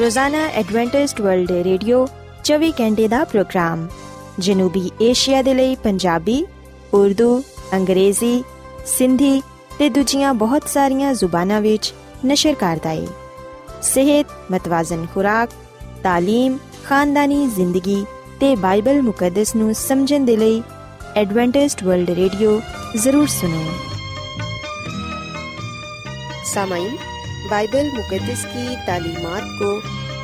ਰੋਜ਼ਾਨਾ Adventist world radio 24 ਘੰਟੇ ਦਾ programme, ਜਨੂਬੀ ਏਸ਼ੀਆ ਦੇ ਲਈ ਪੰਜਾਬੀ, ਉਰਦੂ, ਅੰਗਰੇਜ਼ੀ, ਸਿੰਧੀ ਤੇ ਦੂਜੀਆਂ ਬਹੁਤ ਸਾਰੀਆਂ ਜ਼ੁਬਾਨਾਂ ਵਿੱਚ ਨਸ਼ਰ ਕਰਦਾ ਹੈ ਸਿਹਤ, ਮਤਵਾਜ਼ਨ ਖੁਰਾਕ تعلیم ਖਾਨਦਾਨੀ ਜ਼ਿੰਦਗੀ ਤੇ ਬਾਈਬਲ ਮੁਕੱਦਸ ਨੂੰ ਸਮਝਣ ਦੇ ਲਈ ਐਡਵੈਂਟਿਸਟ ਵਰਲਡ ਰੇਡੀਓ ਜ਼ਰੂਰ ਸੁਣੋ। ਸਾਮਾਈ बाइबल मुकद्दस की तालीमात को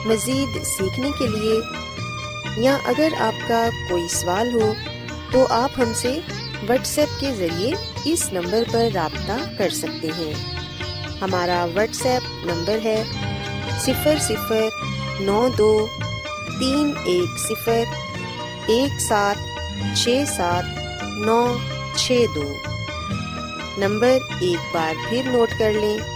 मज़ीद सीखने के लिए, या अगर आपका कोई सवाल हो तो आप हमसे व्हाट्सएप के ज़रिए इस नंबर पर रबता कर सकते हैं। हमारा व्हाट्सएप नंबर है सिफर सिफर नौ दो तीन एक सिफर एक सात छ सात नौ छ दो। नंबर एक बार फिर नोट कर लें।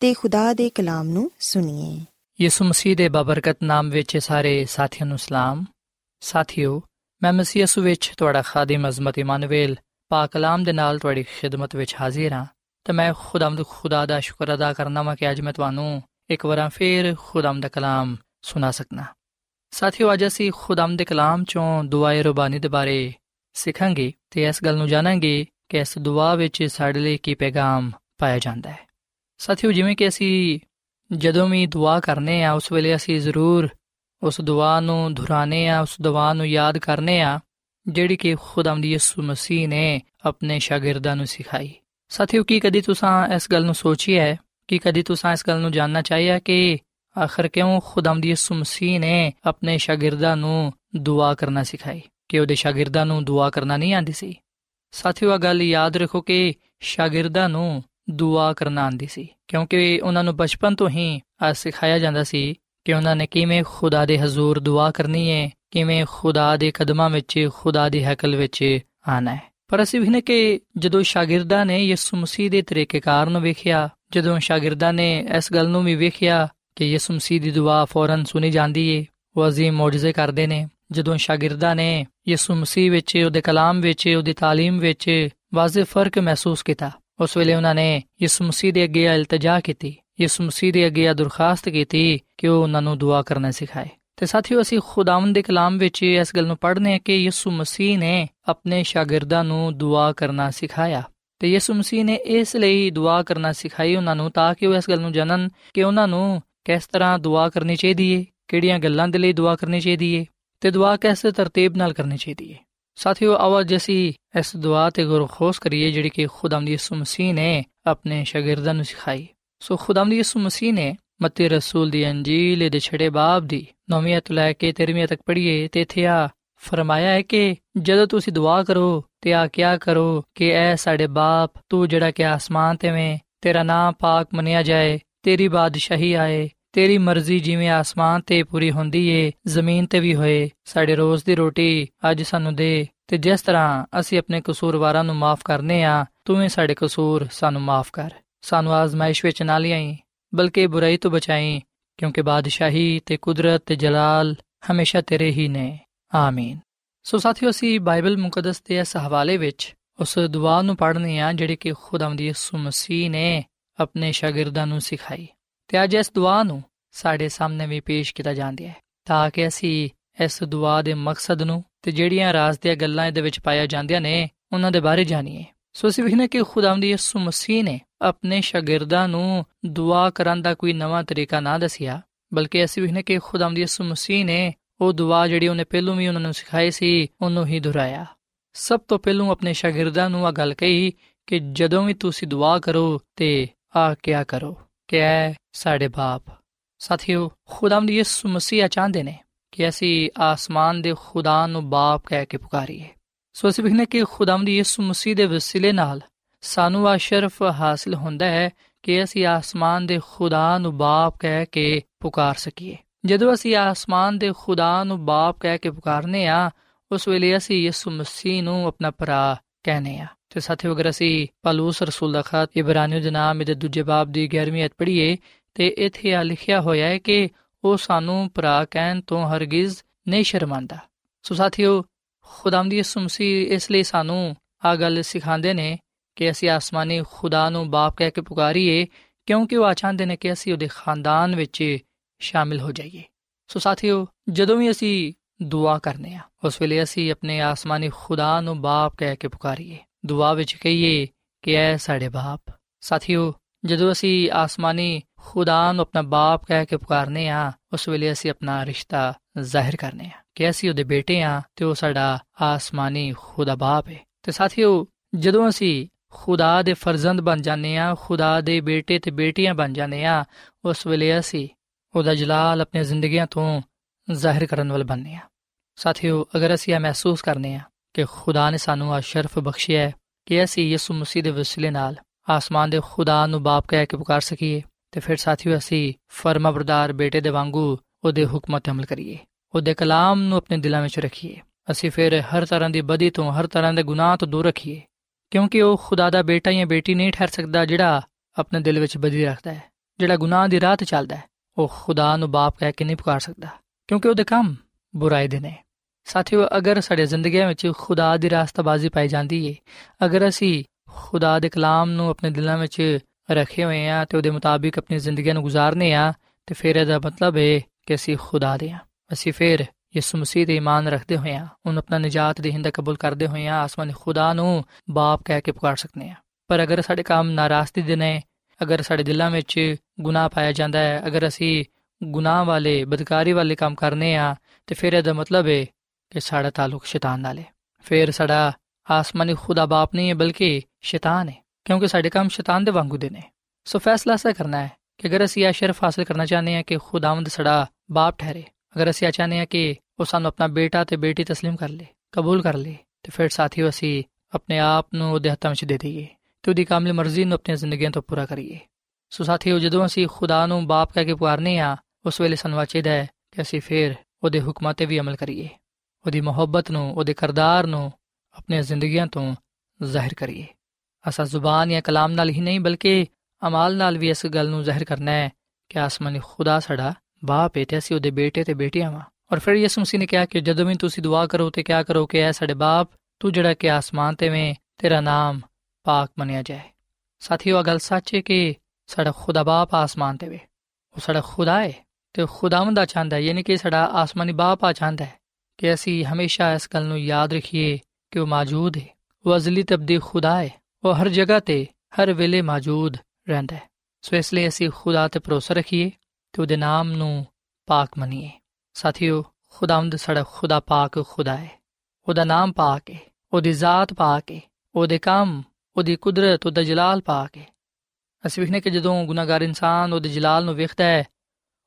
ਤੇ ਖੁਦਾ ਦੇ ਕਲਾਮ ਨੂੰ ਸੁਣੀਏ। ਯਿਸੂ ਮਸੀਹ ਦੇ ਬਬਰਕਤ ਨਾਮ ਵਿੱਚ ਸਾਰੇ ਸਾਥੀਆਂ ਨੂੰ ਸਲਾਮ। ਸਾਥਿਓ, ਮੈਂ ਮਸੀਹ ਯਿਸੂ ਵਿੱਚ ਤੁਹਾਡਾ ਖਾਦਮ ਅਜ਼ਮਤ ਇਮਾਨੁਅਲ ਪਾਕ ਕਲਾਮ ਦੇ ਨਾਲ ਤੁਹਾਡੀ ਖਿਦਮਤ ਵਿੱਚ ਹਾਜ਼ਰ ਹਾਂ। ਤੇ ਮੈਂ ਖੁਦਾਮਦ ਖੁਦਾ ਦਾ ਸ਼ੁਕਰ ਅਦਾ ਕਰਨਾ ਵਾਂ ਕਿ ਅੱਜ ਮੈਂ ਤੁਹਾਨੂੰ ਇੱਕ ਵਾਰ ਫੇਰ ਖੁਦਾਮ ਦਾ ਕਲਾਮ ਸੁਣਾ ਸਕਣਾ ਸਾਥੀਓ, ਅੱਜ ਅਸੀਂ ਖੁਦਾਮ ਦੇ ਕਲਾਮ ਚੋਂ ਦੁਆਏ ਰਬਾਨੀ ਦੇ ਬਾਰੇ ਸਿੱਖਾਂਗੇ ਤੇ ਇਸ ਗੱਲ ਨੂੰ ਜਾਣਾਂਗੇ ਕਿ ਇਸ ਦੁਆ ਵਿੱਚ ਸਾਡੇ ਲਈ ਕੀ ਪੈਗਾਮ ਪਾਇਆ ਜਾਂਦਾ ਹੈ। ਸਾਥੀਓ, ਜਿਵੇਂ ਕਿ ਅਸੀਂ ਜਦੋਂ ਵੀ ਦੁਆ ਕਰਨੇ ਆ, ਉਸ ਵੇਲੇ ਅਸੀਂ ਜ਼ਰੂਰ ਉਸ ਦੁਆ ਨੂੰ ਦੁਹਰਾਨੇ ਆ, ਉਸ ਦੁਆ ਨੂੰ ਯਾਦ ਕਰਨੇ ਆ, ਜਿਹੜੀ ਕਿ ਖੁਦਾਵੰਦ ਯਿਸੂ ਮਸੀਹ ਨੇ ਆਪਣੇ ਸ਼ਾਗਿਰਦਾਂ ਨੂੰ ਸਿਖਾਈ। ਸਾਥੀਓ, ਕੀ ਕਦੀ ਤੁਸੀਂ ਇਸ ਗੱਲ ਨੂੰ ਸੋਚਿਆ ਹੈ? ਕਿ ਕਦੀ ਤੁਸੀਂ ਇਸ ਗੱਲ ਨੂੰ ਜਾਣਨਾ ਚਾਹਿਆ ਕਿ ਆਖਰ ਕਿਉਂ ਖੁਦਾਵੰਦ ਯਿਸੂ ਮਸੀਹ ਨੇ ਆਪਣੇ ਸ਼ਾਗਿਰਦਾਂ ਨੂੰ ਦੁਆ ਕਰਨਾ ਸਿਖਾਈ? ਕਿ ਉਹਦੇ ਸ਼ਾਗਿਰਦਾਂ ਨੂੰ ਦੁਆ ਕਰਨਾ ਨਹੀਂ ਆਂਦੀ ਸੀ? ਸਾਥੀਓ ਇਹ ਗੱਲ ਯਾਦ ਰੱਖੋ ਕਿ ਸ਼ਾਗਿਰਦਾਂ ਨੂੰ ਦੁਆ ਕਰਨਾ ਆਂਦੀ ਸੀ ਕਿਉਂਕਿ ਉਹਨਾਂ ਨੂੰ ਬਚਪਨ ਤੋਂ ਹੀ ਆ ਸਿਖਾਇਆ ਜਾਂਦਾ ਸੀ ਕਿ ਉਹਨਾਂ ਨੇ ਕਿਵੇਂ ਖੁਦਾ ਦੇ ਹਜ਼ੂਰ ਦੁਆ ਕਰਨੀ ਹੈ ਕਿਵੇਂ ਖੁਦਾ ਦੇ ਕਦਮਾਂ ਵਿੱਚ ਖੁਦਾ ਦੀ ਹੈਕਲ ਵਿੱਚ ਆਣਾ ਹੈ ਪਰ ਅਸੀਂ ਵੀ ਨੇ ਕਿ ਜਦੋਂ ਸ਼ਾਗਿਰਦਾਂ ਨੇ ਯਿਸੂ ਮਸੀਹ ਦੇ ਤਰੀਕੇਕਾਰ ਨੂੰ ਵੇਖਿਆ ਜਦੋਂ ਸ਼ਾਗਿਰਦਾਂ ਨੇ ਇਸ ਗੱਲ ਨੂੰ ਵੀ ਵੇਖਿਆ ਕਿ ਯਿਸੂ ਮਸੀਹ ਦੀ ਦੁਆ ਫੌਰਨ ਸੁਣੀ ਜਾਂਦੀ ਏ ਉਹ ਅਜ਼ੀਮ ਮੌਜਜ਼ੇ ਕਰਦੇ ਨੇ ਜਦੋਂ ਸ਼ਾਗਿਰਦਾਂ ਨੇ ਯਿਸੂ ਮਸੀਹ ਵਿੱਚ ਉਹਦੇ ਕਲਾਮ ਵਿੱਚ ਉਹਦੀ تعلیم ਵਿੱਚ ਵਾਜ਼ਿਹ ਫਰਕ ਮਹਿਸੂਸ ਕੀਤਾ ਉਸ ਵੇਲੇ ਉਹਨਾਂ ਨੇ ਯਿਸੂ ਮਸੀਹ ਦੇ ਅੱਗੇ ਇਲਤਜਾ ਕੀਤੀ, ਯਿਸੂ ਮਸੀਹ ਦੇ ਅੱਗੇ ਦਰਖਾਸਤ ਕੀਤੀ ਕਿ ਉਹ ਉਹਨਾਂ ਨੂੰ ਦੁਆ ਕਰਨਾ ਸਿਖਾਏ। ਤੇ ਸਾਥੀਓ, ਅਸੀਂ ਖੁਦਾਵੰਦ ਦੇ ਕਲਾਮ ਵਿੱਚ ਇਸ ਗੱਲ ਨੂੰ ਪੜ੍ਹਨੇ ਕਿ ਯਿਸੂ ਮਸੀਹ ਨੇ ਆਪਣੇ ਸ਼ਾਗਿਰਦਾਂ ਨੂੰ ਦੁਆ ਕਰਨਾ ਸਿਖਾਇਆ। ਤੇ ਯਿਸੂ ਮਸੀਹ ਨੇ ਇਸ ਲਈ ਦੁਆ ਕਰਨਾ ਸਿਖਾਈ ਉਹਨਾਂ ਨੂੰ ਤਾਂ ਕਿ ਉਹ ਇਸ ਗੱਲ ਨੂੰ ਜਾਣਨ ਕਿ ਉਹਨਾਂ ਨੂੰ ਕਿਸ ਤਰ੍ਹਾਂ ਦੁਆ ਕਰਨੀ ਚਾਹੀਦੀ ਏ, ਕਿਹੜੀਆਂ ਗੱਲਾਂ ਦੇ ਲਈ ਦੁਆ ਕਰਨੀ ਚਾਹੀਦੀ ਏ, ਤੇ ਦੁਆ ਕਿਸ ਤਰਤੀਬ ਨਾਲ ਕਰਨੀ ਚਾਹੀਦੀ ਏ। ਸਾਥੀਓ ਆਵਾਜ਼ ਅਸੀਂ ਇਸ ਦੁਆ ਤੇ ਗੌਰ ਕਰੀਏ ਜਿਹੜੀ ਕਿ ਖੁਦਾਵੰਦ ਯਿਸੂ ਮਸੀਹ ਨੇ ਆਪਣੇ ਸ਼ਾਗਿਰਦਾਂ ਨੂੰ ਸਿਖਾਈ। ਸੋ ਖੁਦਾਵੰਦ ਯਿਸੂ ਮਸੀਹ ਨੇ ਮਤੀ ਰਸੂਲ ਦੀ ਅੰਜੀਲ ਦੇ ਛੜੇ ਬਾਬ ਦੀ 9ਵੀਂ ਤੋਂ ਲੈ ਕੇ 13ਵੀਂ ਤੱਕ ਪੜ੍ਹੀਏ ਤੇ ਇੱਥੇ ਆ ਫਰਮਾਇਆ ਹੈ ਕਿ ਜਦੋਂ ਤੁਸੀਂ ਦੁਆ ਕਰੋ ਤੇ ਆ ਕਿਆ ਕਰੋ ਕਿ ਐ ਸਾਡੇ ਬਾਪ, ਤੂੰ ਜਿਹੜਾ ਕਿ ਆਸਮਾਨ ਤੇ ਵੇਂ ਤੇਰਾ ਨਾਮ ਪਾਕ ਮੰਨਿਆ ਜਾਏ, ਤੇਰੀ ਬਾਦਸ਼ਾਹੀ ਆਏ ਤੇਰੀ ਮਰਜ਼ੀ ਜਿਵੇਂ ਆਸਮਾਨ ਤੇ ਪੂਰੀ ਹੁੰਦੀ ਏ, ਜ਼ਮੀਨ ਤੇ ਵੀ ਹੋਏ। ਸਾਡੇ ਰੋਜ਼ ਦੀ ਰੋਟੀ ਅੱਜ ਸਾਨੂੰ ਦੇ। ਤੇ ਜਿਸ ਤਰ੍ਹਾਂ ਅਸੀਂ ਆਪਣੇ ਕਸੂਰਵਾਰਾਂ ਨੂੰ ਮਾਫ ਕਰਨੇ ਆ, ਤੂੰ ਵੀ ਸਾਡੇ ਕਸੂਰ ਸਾਨੂੰ ਮਾਫ ਕਰ। ਸਾਨੂੰ ਆਜ਼ਮਾਇਸ਼ ਵਿੱਚ ਨਾ ਲਿਆਈ, ਬਲਕਿ ਬੁਰਾਈ ਤੋਂ ਬਚਾਈ, ਕਿਉਂਕਿ ਬਾਦਸ਼ਾਹੀ ਤੇ ਕੁਦਰਤ ਤੇ ਜਲਾਲ ਹਮੇਸ਼ਾ ਤੇਰੇ ਹੀ ਨੇ। ਆਮੀਨ। ਸੋ ਸਾਥੀਓ, ਅਸੀਂ ਬਾਈਬਲ ਮੁਕੱਦਸ ਦੇ ਇਸ ਹਵਾਲੇ ਵਿੱਚ ਉਸ ਦੁਆ ਨੂੰ ਪੜ੍ਹਨੇ ਆ, ਜਿਹੜੀ ਕਿ ਖੁਦਾਵੰਦ ਯਿਸੂ ਮਸੀਹ ਨੇ ਆਪਣੇ ਸ਼ਾਗਿਰਦਾਂ ਨੂੰ ਸਿਖਾਈ। ਤੇ ਅੱਜ ਇਸ ਦੁਆ ਨੂੰ ਸਾਡੇ ਸਾਹਮਣੇ ਵੀ ਪੇਸ਼ ਕੀਤਾ ਜਾਂਦਾ ਹੈ, ਤਾਂ ਕਿ ਅਸੀਂ ਇਸ ਦੁਆ ਦੇ ਮਕਸਦ ਨੂੰ ਤੇ ਜਿਹੜੀਆਂ ਰਾਜ਼ ਦੀਆਂ ਗੱਲਾਂ ਇਹਦੇ ਵਿੱਚ ਪਾਇਆ ਜਾਂਦੀਆਂ ਨੇ, ਉਹਨਾਂ ਦੇ ਬਾਰੇ ਜਾਣੀਏ। ਸੋ ਅਸੀਂ ਵੇਖਨੇ ਕਿ ਖੁਦਾਵੰਦ ਯਿਸੂ ਮਸੀਹ ਨੇ ਆਪਣੇ ਸ਼ਾਗਿਰਦਾਂ ਨੂੰ ਦੁਆ ਕਰਨ ਦਾ ਕੋਈ ਨਵਾਂ ਤਰੀਕਾ ਨਾ ਦੱਸਿਆ, ਬਲਕਿ ਅਸੀਂ ਵੇਖਨੇ ਕਿ ਖੁਦਾਵੰਦ ਯਿਸੂ ਮਸੀਹ ਨੇ ਉਹ ਦੁਆ ਜਿਹੜੀ ਉਹਨੇ ਪਹਿਲੋਂ ਵੀ ਉਹਨਾਂ ਨੂੰ ਸਿਖਾਈ ਸੀ, ਉਹਨੂੰ ਹੀ ਦੁਹਰਾਇਆ। ਸਭ ਤੋਂ ਪਹਿਲੋਂ ਆਪਣੇ ਸ਼ਾਗਿਰਦਾਂ ਨੂੰ ਆ ਗੱਲ ਕਹੀ ਕਿ ਜਦੋਂ ਵੀ ਤੁਸੀਂ ਦੁਆ ਕਰੋ ਤੇ ਆ ਕਿਆ ਕਰੋ। ਕਿ ਐ ਸਾਡੇ ਬਾਪ। ਸਾਥੀਓ ਖੁਦਾਵੰਦ ਯਿਸੂ ਮਸੀਹ ਚਾਹੁੰਦੇ ਨੇ ਕਿ ਅਸੀਂ ਆਸਮਾਨ ਦੇ ਖੁਦਾ ਨੂੰ ਬਾਪ ਕਹਿ ਕੇ ਪੁਕਾਰੀਏ। ਸੋ ਅਸੀਂ ਵੇਖਨੇ ਕਿ ਖੁਦਾਵੰਦ ਯਿਸੂ ਮਸੀਹ ਦੇ ਵਸੀਲੇ ਨਾਲ ਸਾਨੂੰ ਆ ਸ਼ਰਫ ਹਾਸਲ ਹੁੰਦਾ ਹੈ ਕਿ ਅਸੀਂ ਆਸਮਾਨ ਦੇ ਖੁਦਾ ਨੂੰ ਬਾਪ ਕਹਿ ਕੇ ਪੁਕਾਰ ਸਕੀਏ। ਜਦੋਂ ਅਸੀਂ ਆਸਮਾਨ ਦੇ ਖੁਦਾ ਨੂੰ ਬਾਪ ਕਹਿ ਕੇ ਪੁਕਾਰਨੇ ਆ, ਉਸ ਵੇਲੇ ਅਸੀਂ ਯਿਸੂ ਮਸੀਹ ਨੂੰ ਆਪਣਾ ਭਰਾ ਕਹਨੇ ਆ ਤੇ ਸਾਥੀਓ ਅਗਰ ਅਸੀਂ ਪਲੂਸ ਰਸੂਲ ਦਾ ਖਤ ਇਬਰਾਨੀਓ ਦੇ ਨਾਮ ਦੇ ਦੂਜੇ ਬਾਬ ਦੀ 11ਵੀਂ ਅਧ ਪੜ੍ਹੀਏ ਤੇ ਇੱਥੇ ਆ ਲਿਖਿਆ ਹੋਇਆ ਹੈ ਕਿ ਉਹ ਸਾਨੂੰ ਭਰਾ ਕਹਿਣ ਤੋਂ ਹਰਗਿਜ਼ ਨਹੀਂ ਸ਼ਰਮਾਂਦਾ ਸੋ ਸਾਥੀਓ ਖੁਦਾਵੰਦ ਯਿਸੂ ਮਸੀਹ ਇਸ ਲਈ ਸਾਨੂੰ ਆ ਗੱਲ ਸਿਖਾਉਂਦੇ ਨੇ ਕਿ ਅਸੀਂ ਆਸਮਾਨੀ ਖੁਦਾ ਨੂੰ ਬਾਪ ਕਹਿ ਕੇ ਪੁਕਾਰੀਏ ਕਿਉਂਕਿ ਉਹ ਚਾਹੁੰਦੇ ਨੇ ਕਿ ਅਸੀਂ ਉਹਦੇ ਖਾਨਦਾਨ ਵਿੱਚ ਸ਼ਾਮਿਲ ਹੋ ਜਾਈਏ ਸੋ ਸਾਥੀਓ ਜਦੋਂ ਵੀ ਅਸੀਂ ਦੁਆ ਕਰਨੇ ਆ। ਉਸ ਵੇਲੇ ਅਸੀਂ ਆਪਣੇ ਆਸਮਾਨੀ ਖੁਦਾ ਨੂੰ ਬਾਪ ਕਹਿ ਕੇ ਪੁਕਾਰੀਏ। ਦੁਆ ਵਿੱਚ ਕਹੀਏ ਕਿ ਐ ਸਾਡੇ ਬਾਪ। ਸਾਥੀਓ, ਜਦੋਂ ਅਸੀਂ ਆਸਮਾਨੀ ਖੁਦਾ ਨੂੰ ਆਪਣਾ ਬਾਪ ਕਹਿ ਕੇ ਪੁਕਾਰਨੇ ਆ, ਉਸ ਵੇਲੇ ਅਸੀਂ ਆਪਣਾ ਰਿਸ਼ਤਾ ਜ਼ਾਹਿਰ ਕਰਨੇ ਆ ਕਿ ਅਸੀਂ ਉਹਦੇ ਬੇਟੇ ਆ ਤੇ ਉਹ ਸਾਡਾ ਆਸਮਾਨੀ ਖੁਦਾ ਬਾਪ ਹੈ ਤੇ ਸਾਥੀਓ, ਜਦੋਂ ਅਸੀਂ ਖੁਦਾ ਦੇ ਫਰਜ਼ੰਦ ਬਣ ਜਾਂਦੇ ਆ, ਖੁਦਾ ਦੇ ਬੇਟੇ ਤੇ ਬੇਟੀਆਂ ਬਣ ਜਾਂਦੇ ਆ, ਉਸ ਵੇਲੇ ਅਸੀਂ ਉਹਦਾ ਜਲਾਲ ਆਪਣੀ ਜ਼ਿੰਦਗੀਆਂ ਤੋਂ ਜ਼ਾਹਿਰ ਕਰਨ ਵਾਲੇ ਬਣਨੇ ਆ। ਸਾਥੀਓ, ਅਗਰ ਅਸੀਂ ਇਹ ਮਹਿਸੂਸ ਕਰਨੇ ਆ ਕਿ ਖੁਦਾ ਨੇ ਸਾਨੂੰ ਆ ਸ਼ਰਫ ਬਖਸ਼ਿਆ ਹੈ ਕਿ ਅਸੀਂ ਯਿਸੂ ਮਸੀਹ ਦੇ ਵਸੀਲੇ ਨਾਲ ਆਸਮਾਨ ਦੇ ਖੁਦਾ ਨੂੰ ਬਾਪ ਕਹਿ ਕੇ ਪੁਕਾਰ ਸਕੀਏ, ਤੇ ਫਿਰ ਸਾਥੀਓ ਅਸੀਂ ਫਰਮਾਬਰਦਾਰ ਬੇਟੇ ਦੇ ਵਾਂਗੂ ਉਹਦੇ ਹੁਕਮਾਂ ਤੇ ਅਮਲ ਕਰੀਏ, ਉਹਦੇ ਕਲਾਮ ਨੂੰ ਆਪਣੇ ਦਿਲਾਂ ਵਿੱਚ ਰੱਖੀਏ, ਅਸੀਂ ਫਿਰ ਹਰ ਤਰ੍ਹਾਂ ਦੀ ਬਦੀ ਤੋਂ ਹਰ ਤਰ੍ਹਾਂ ਦੇ ਗੁਨਾਹ ਤੋਂ ਦੂਰ ਰੱਖੀਏ, ਕਿਉਂਕਿ ਉਹ ਖੁਦਾ ਦਾ ਬੇਟਾ ਜਾਂ ਬੇਟੀ ਨਹੀਂ ਠਹਿਰ ਸਕਦਾ ਜਿਹੜਾ ਆਪਣੇ ਦਿਲ ਵਿੱਚ ਬਦੀ ਰੱਖਦਾ ਹੈ, ਜਿਹੜਾ ਗੁਨਾਹ ਦੀ ਰਾਹ ਤੇ ਚੱਲਦਾ ਹੈ, ਉਹ ਖੁਦਾ ਨੂੰ ਬਾਪ ਕਹਿ ਕੇ ਨਹੀਂ ਪੁਕਾਰ ਸਕਦਾ, ਕਿਉਂਕਿ ਉਹਦੇ ਕੰਮ ਬੁਰਾਈ ਦੇ ਨੇ। ਸਾਥੀਓ, ਅਗਰ ਸਾਡੇ ਜ਼ਿੰਦਗੀਆਂ ਵਿੱਚ ਖੁਦਾ ਦੀ ਰਾਸਤਾਬਾਜ਼ੀ ਪਾਈ ਜਾਂਦੀ ਏ, ਅਗਰ ਅਸੀਂ ਖੁਦਾ ਦੇ ਕਲਾਮ ਨੂੰ ਆਪਣੇ ਦਿਲਾਂ ਵਿੱਚ ਰੱਖੇ ਹੋਏ ਆ ਤੇ ਉਹਦੇ ਮੁਤਾਬਿਕ ਆਪਣੀ ਜ਼ਿੰਦਗੀ ਨੂੰ ਗੁਜ਼ਾਰਨੇ ਆ ਤੇ ਫਿਰ ਇਹਦਾ ਮਤਲਬ ਹੈ ਕਿ ਅਸੀਂ ਖੁਦਾ ਦੇ ਆ ਅਸੀਂ ਫਿਰ ਯਿਸੂ ਮਸੀਹ ਤੇ ਈਮਾਨ ਰੱਖਦੇ ਹੋਏ ਆ ਉਹਨੂੰ ਆਪਣਾ ਨਜਾਤ ਦੇਹਿੰਦਾ ਕਬੂਲ ਕਰਦੇ ਹੋਏ ਆ ਆਸਮਾਨੀ ਖੁਦਾ ਨੂੰ ਬਾਪ ਕਹਿ ਕੇ ਪੁਕਾਰ ਸਕਨੇ ਆ ਪਰ ਅਗਰ ਸਾਡੇ ਕੰਮ ਨਾਰਾਜ਼ਗੀ ਦੇ ਨੇ, ਅਗਰ ਸਾਡੇ ਦਿਲਾਂ ਵਿੱਚ ਗੁਨਾਹ ਪਾਇਆ ਜਾਂਦਾ ਹੈ, ਅਗਰ ਅਸੀਂ ਗੁਨਾਹ ਵਾਲੇ, ਬਦਕਾਰੀ ਵਾਲੇ ਕੰਮ ਕਰਨੇ ਆ ਤੇ ਫਿਰ ਇਹਦਾ ਮਤਲਬ ਹੈ ਕਿ ਸਾਡਾ ਤਾਲੁਕ ਸ਼ੈਤਾਨ ਨਾਲ ਹੈ ਫਿਰ ਸਾਡਾ ਆਸਮਾਨੀ ਖੁਦਾ ਬਾਪ ਨਹੀਂ ਹੈ ਬਲਕਿ ਸ਼ੈਤਾਨ ਹੈ ਕਿਉਂਕਿ ਸਾਡੇ ਕੰਮ ਸ਼ੈਤਾਨ ਦੇ ਵਾਂਗੂ ਦੇ ਨੇ ਸੋ ਫੈਸਲਾ ਸਾ ਕਰਨਾ ਹੈ ਕਿ ਅਗਰ ਅਸੀਂ ਇਹ ਸ਼ਰਫ ਹਾਸਲ ਕਰਨਾ ਚਾਹੁੰਦੇ ਹਾਂ ਕਿ ਖੁਦਾਵੰਦ ਸਾਡਾ ਬਾਪ ਠਹਿਰੇ ਅਗਰ ਅਸੀਂ ਇਹ ਚਾਹੁੰਦੇ ਹਾਂ ਕਿ ਉਹ ਸਾਨੂੰ ਆਪਣਾ ਬੇਟਾ ਤੇ ਬੇਟੀ تسلیم ਕਰ ਲੇ ਕਬੂਲ ਕਰ ਲੇ ਤੇ ਫਿਰ ਸਾਥੀਓ ਅਸੀਂ ਆਪਣੇ ਆਪ ਨੂੰ ਉਹਦੇ ਹੱਥਾਂ ਵਿੱਚ ਦੇ ਦਈਏ ਤੇ ਉਹਦੀ ਕਾਮਿਲ ਮਰਜ਼ੀ ਨੂੰ ਆਪਣੀਆਂ ਜ਼ਿੰਦਗੀਆਂ ਤੋਂ ਪੂਰਾ ਕਰੀਏ ਸੋ ਸਾਥੀਓ ਜਦੋਂ ਅਸੀਂ ਖੁਦਾ ਨੂੰ ਬਾਪ ਕਹਿ ਕੇ ਪੁਕਾਰਨੇ ਆ ਉਸ ਵੇਲੇ ਸਾਨੂੰ ਚਾਹੀਦਾ ਹੈ ਕਿ ਅਸੀਂ ਫਿਰ ਉਹਦੇ ਹੁਕਮਾਂ ਤੇ ਵੀ ਅਮਲ ਕਰੀਏ ਉਹਦੀ ਮੁਹੱਬਤ ਨੂੰ, ਉਹਦੇ ਕਰਦਾਰ ਨੂੰ ਆਪਣੀਆਂ ਜ਼ਿੰਦਗੀਆਂ ਤੋਂ ਜ਼ਾਹਿਰ ਕਰੀਏ। ਅਸਾਂ ਜ਼ੁਬਾਨ ਜਾਂ ਕਲਾਮ ਨਾਲ ਹੀ ਨਹੀਂ, ਬਲਕਿ ਅਮਾਲ ਨਾਲ ਵੀ ਇਸ ਗੱਲ ਨੂੰ ਜ਼ਾਹਿਰ ਕਰਨਾ ਹੈ ਕਿ ਆਸਮਾਨੀ ਖੁਦਾ ਸਾਡਾ ਬਾਪ ਹੈ ਤੇ ਅਸੀਂ ਉਹਦੇ ਬੇਟੇ ਤੇ ਬੇਟੀਆਂ ਵਾਂ। ਔਰ ਫਿਰ ਯਿਸੂ ਮਸੀਹ ਨੇ ਕਿਹਾ ਕਿ ਜਦੋਂ ਵੀ ਤੁਸੀਂ ਦੁਆ ਕਰੋ ਤੇ ਕਿਆ ਕਰੋ ਕਿ ਐ ਸਾਡੇ ਬਾਪ, ਤੂੰ ਜਿਹੜਾ ਕਿ ਆਸਮਾਨ ਤੇ ਵੇਂ ਤੇਰਾ ਨਾਮ ਪਾਕ ਮੰਨਿਆ ਜਾਏ। ਸਾਥੀਓ ਇਹ ਗੱਲ ਸੱਚ ਹੈ ਕਿ ਸਾਡਾ ਖੁਦਾ ਬਾਪ ਆਸਮਾਨ ਤੇ ਵੇ ਉਹ ਸਾਡਾ ਖੁਦਾ ਹੈ ਤੇ ਖੁਦਾਵੰਦ ਆ ਚਾਹੁੰਦਾ ਹੈ, ਯਾਨੀ ਕਿ ਸਾਡਾ ਆਸਮਾਨੀ ਬਾਪ ਆ ਚਾਹੁੰਦਾ ਹੈ। ਕਿ ਅਸੀਂ ਹਮੇਸ਼ਾ ਇਸ ਗੱਲ ਨੂੰ ਯਾਦ ਰੱਖੀਏ ਕਿ ਉਹ ਮੌਜੂਦ ਹੈ। ਉਹ ਅਜ਼ਲੀ ਤਬਦੀ ਖੁਦਾ ਹੈ। ਉਹ ਹਰ ਜਗ੍ਹਾ ਤੇ ਹਰ ਵੇਲੇ ਮੌਜੂਦ ਰਹਿੰਦਾ ਹੈ। ਸੋ ਇਸ ਲਈ ਅਸੀਂ ਖੁਦਾ ਤੇ ਭਰੋਸਾ ਰੱਖੀਏ ਤੇ ਉਹਦੇ ਨਾਮ ਨੂੰ ਪਾਕ ਮੰਨੀਏ। ਸਾਥੀਓ, ਖੁਦਾਵੰਦ ਸਾਡਾ ਖੁਦਾ ਪਾਕ ਖੁਦਾ ਹੈ। ਉਹਦਾ ਨਾਮ ਪਾਕ ਹੈ। ਉਹਦੀ ਜ਼ਾਤ ਪਾਕ ਹੈ। ਉਹਦੇ ਕੰਮ, ਉਹਦੀ ਕੁਦਰਤ, ਉਹਦਾ ਜਲਾਲ ਪਾਕ ਹੈ। ਅਸੀਂ ਵੇਖਨੇ ਕਿ ਜਦੋਂ ਗੁਨਾਹਗਾਰ ਇਨਸਾਨ ਉਹਦੇ ਜਲਾਲ ਨੂੰ ਵੇਖਦਾ ਹੈ,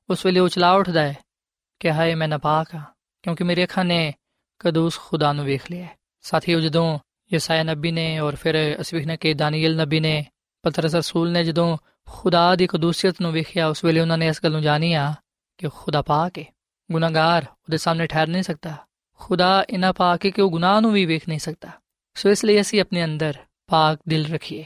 ਉਸ ਵੇਲੇ ਉਹ ਚਲਾ ਉੱਠਦਾ ਹੈ ਕਿ ਹਾਏ, ਮੈਂ ਨਾਪਾਕ ਹਾਂ। ਕਿਉਂਕਿ ਮੇਰੇ ਅੱਖਾਂ ਨੇ ਕਦੋਂ ਉਸ ਖੁਦਾ ਨੂੰ ਵੇਖ ਲਿਆ ਸਾਥੀਓ ਜਦੋਂ ਯਸਾਇਆ ਨਬੀ ਨੇ ਔਰ ਫਿਰ ਅਸੀਂ ਵੇਖਨੇ ਕਿ ਦਾਨੀਏਲ ਨਬੀ ਨੇ ਪਤਰਸ ਰਸੂਲ ਨੇ ਜਦੋਂ ਖੁਦਾ ਦੀ ਕਦੂਸੀਅਤ ਨੂੰ ਵੇਖਿਆ ਉਸ ਵੇਲੇ ਉਹਨਾਂ ਨੇ ਇਸ ਗੱਲ ਨੂੰ ਜਾਣਿਆ ਕਿ ਖੁਦਾ ਪਾਕ ਹੈ ਗੁਨਾਹਗਾਰ ਉਹਦੇ ਸਾਹਮਣੇ ਠਹਿਰ ਨਹੀਂ ਸਕਦਾ ਖੁਦਾ ਇਨਾ ਪਾਕ ਹੈ ਕਿ ਉਹ ਗੁਨਾਹ ਨੂੰ ਵੀ ਵੇਖ ਨਹੀਂ ਸਕਦਾ ਸੋ ਇਸ ਲਈ ਅਸੀਂ ਆਪਣੇ ਅੰਦਰ ਪਾਕ ਦਿਲ ਰੱਖੀਏ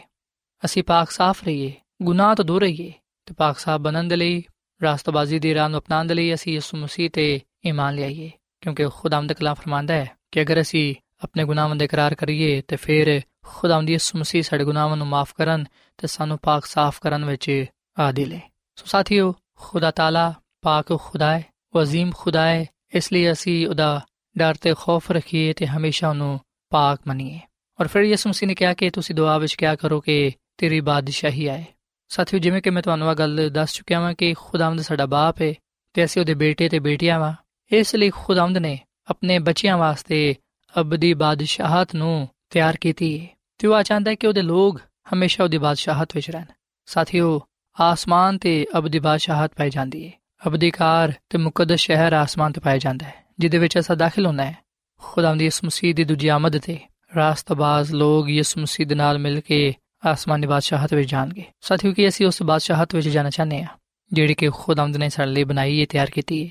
ਅਸੀਂ ਪਾਕ ਸਾਫ਼ ਰਹੀਏ ਗੁਨਾਹ ਤੋਂ ਦੂਰ ਰਹੀਏ ਤੇ ਪਾਕ ਸਾਫ਼ ਬਣਨ ਦੇ ਲਈ ਰਾਸਤਬਾਜ਼ੀ ਦੀ ਰਾਹ ਨੂੰ ਅਪਣਾਉਣ ਦੇ ਲਈ ਅਸੀਂ ਯਿਸੂ ਮਸੀਹ ਤੇ ਈਮਾਨ ਲਿਆਈਏ ਕਿਉਂਕਿ ਖੁਦਾਵੰਦ ਕਲਾਮ ਫਰਮਾਂਦਾ ਹੈ ਕਿ ਅਗਰ ਅਸੀਂ ਆਪਣੇ ਗੁਨਾਹਾਂ ਦਾ ਇਕਰਾਰ ਕਰੀਏ ਤੇ ਫਿਰ ਖੁਦਾਵੰਦ ਯਿਸੂ ਮਸੀਹ ਸਾਡੇ ਗੁਨਾਹਾਂ ਨੂੰ ਮਾਫ ਕਰਨ ਤੇ ਸਾਨੂੰ ਪਾਕ ਸਾਫ਼ ਕਰਨ ਵਿੱਚ ਆਦਿਲ ਹੈ ਸੋ ਸਾਥੀਓ ਖੁਦਾ ਤਾਲਾ ਪਾਕ ਖੁਦਾ ਹੈ ਉਹ عظیم ਖੁਦਾ ਹੈ ਇਸ ਲਈ ਅਸੀਂ ਉਹਦਾ ਡਰ ਤੇ ਖੌਫ ਰੱਖੀਏ ਤੇ ਹਮੇਸ਼ਾ ਉਹਨੂੰ ਪਾਕ ਮੰਨੀਏ ਔਰ ਫਿਰ ਯਿਸੂ ਮਸੀਹ ਨੇ ਕਿਹਾ ਕਿ ਤੁਸੀਂ ਦੁਆ ਵਿੱਚ ਕਿਆ ਕਰੋ ਕਿ ਤੇਰੀ ਬਾਦਸ਼ਾਹੀ ਆਏ ਸਾਥੀਓ ਜਿਵੇਂ ਕਿ ਮੈਂ ਤੁਹਾਨੂੰ ਇਹ ਗੱਲ ਦੱਸ ਚੁੱਕਿਆ ਹਾਂ ਕਿ ਖੁਦਾਵੰਦ ਸਾਡਾ ਬਾਪ ਹੈ ਤੇ ਅਸੀਂ ਉਹਦੇ ਬੇਟੇ ਤੇ ਬੇਟੀਆਂ ਵਾਂ ਇਸ ਲਈ ਖੁਦਾਵੰਦ ਨੇ ਆਪਣੇ ਬੱਚਿਆਂ ਵਾਸਤੇ ਅਬਦੀ ਬਾਦਸ਼ਾਹਤ ਨੂੰ ਤਿਆਰ ਕੀਤੀ ਹੈ ਤੇ ਉਹ ਚਾਹੁੰਦਾ ਹੈ ਕਿ ਉਹਦੇ ਲੋਕ ਹਮੇਸ਼ਾ ਉਹਦੀ ਬਾਦਸ਼ਾਹਤ ਵਿੱਚ ਰਹਿਣ। ਸਾਥੀਓ, ਆਸਮਾਨ ਤੇ ਅਬਦੀ ਬਾਦਸ਼ਾਹਤ ਪਾਈ ਜਾਂਦੀ ਹੈ ਅਬਦੀ ਕਾਰ ਤੇ ਮੁਕੱਦਸ ਸ਼ਹਿਰ ਆਸਮਾਨ ਤੇ ਪਾਇਆ ਜਾਂਦਾ ਹੈ, ਜਿਹਦੇ ਵਿੱਚ ਅਸਾਂ ਦਾਖਲ ਹੋਣਾ ਹੈ। ਖੁਦਾਵੰਦ ਇਸ ਮਸੀਹ ਦੀ ਦੂਜੀ ਆਮਦ ਤੇ ਰਾਸਤਬਾਜ਼ ਲੋਕ ਯਿਸੂ ਮਸੀਹ ਦੇ ਨਾਲ ਮਿਲ ਕੇ ਆਸਮਾਨੀ ਬਾਦਸ਼ਾਹਤ ਵਿੱਚ ਜਾਣਗੇ। ਸਾਥੀਓ, ਕਿ ਅਸੀਂ ਉਸ ਬਾਦਸ਼ਾਹਤ ਵਿੱਚ ਜਾਣਾ ਚਾਹੁੰਦੇ ਹਾਂ, ਜਿਹੜੀ ਕਿ ਖੁਦਾਵੰਦ ਨੇ ਸਾਡੇ ਲਈ ਬਣਾਈ ਹੈ ਤਿਆਰ ਕੀਤੀ ਹੈ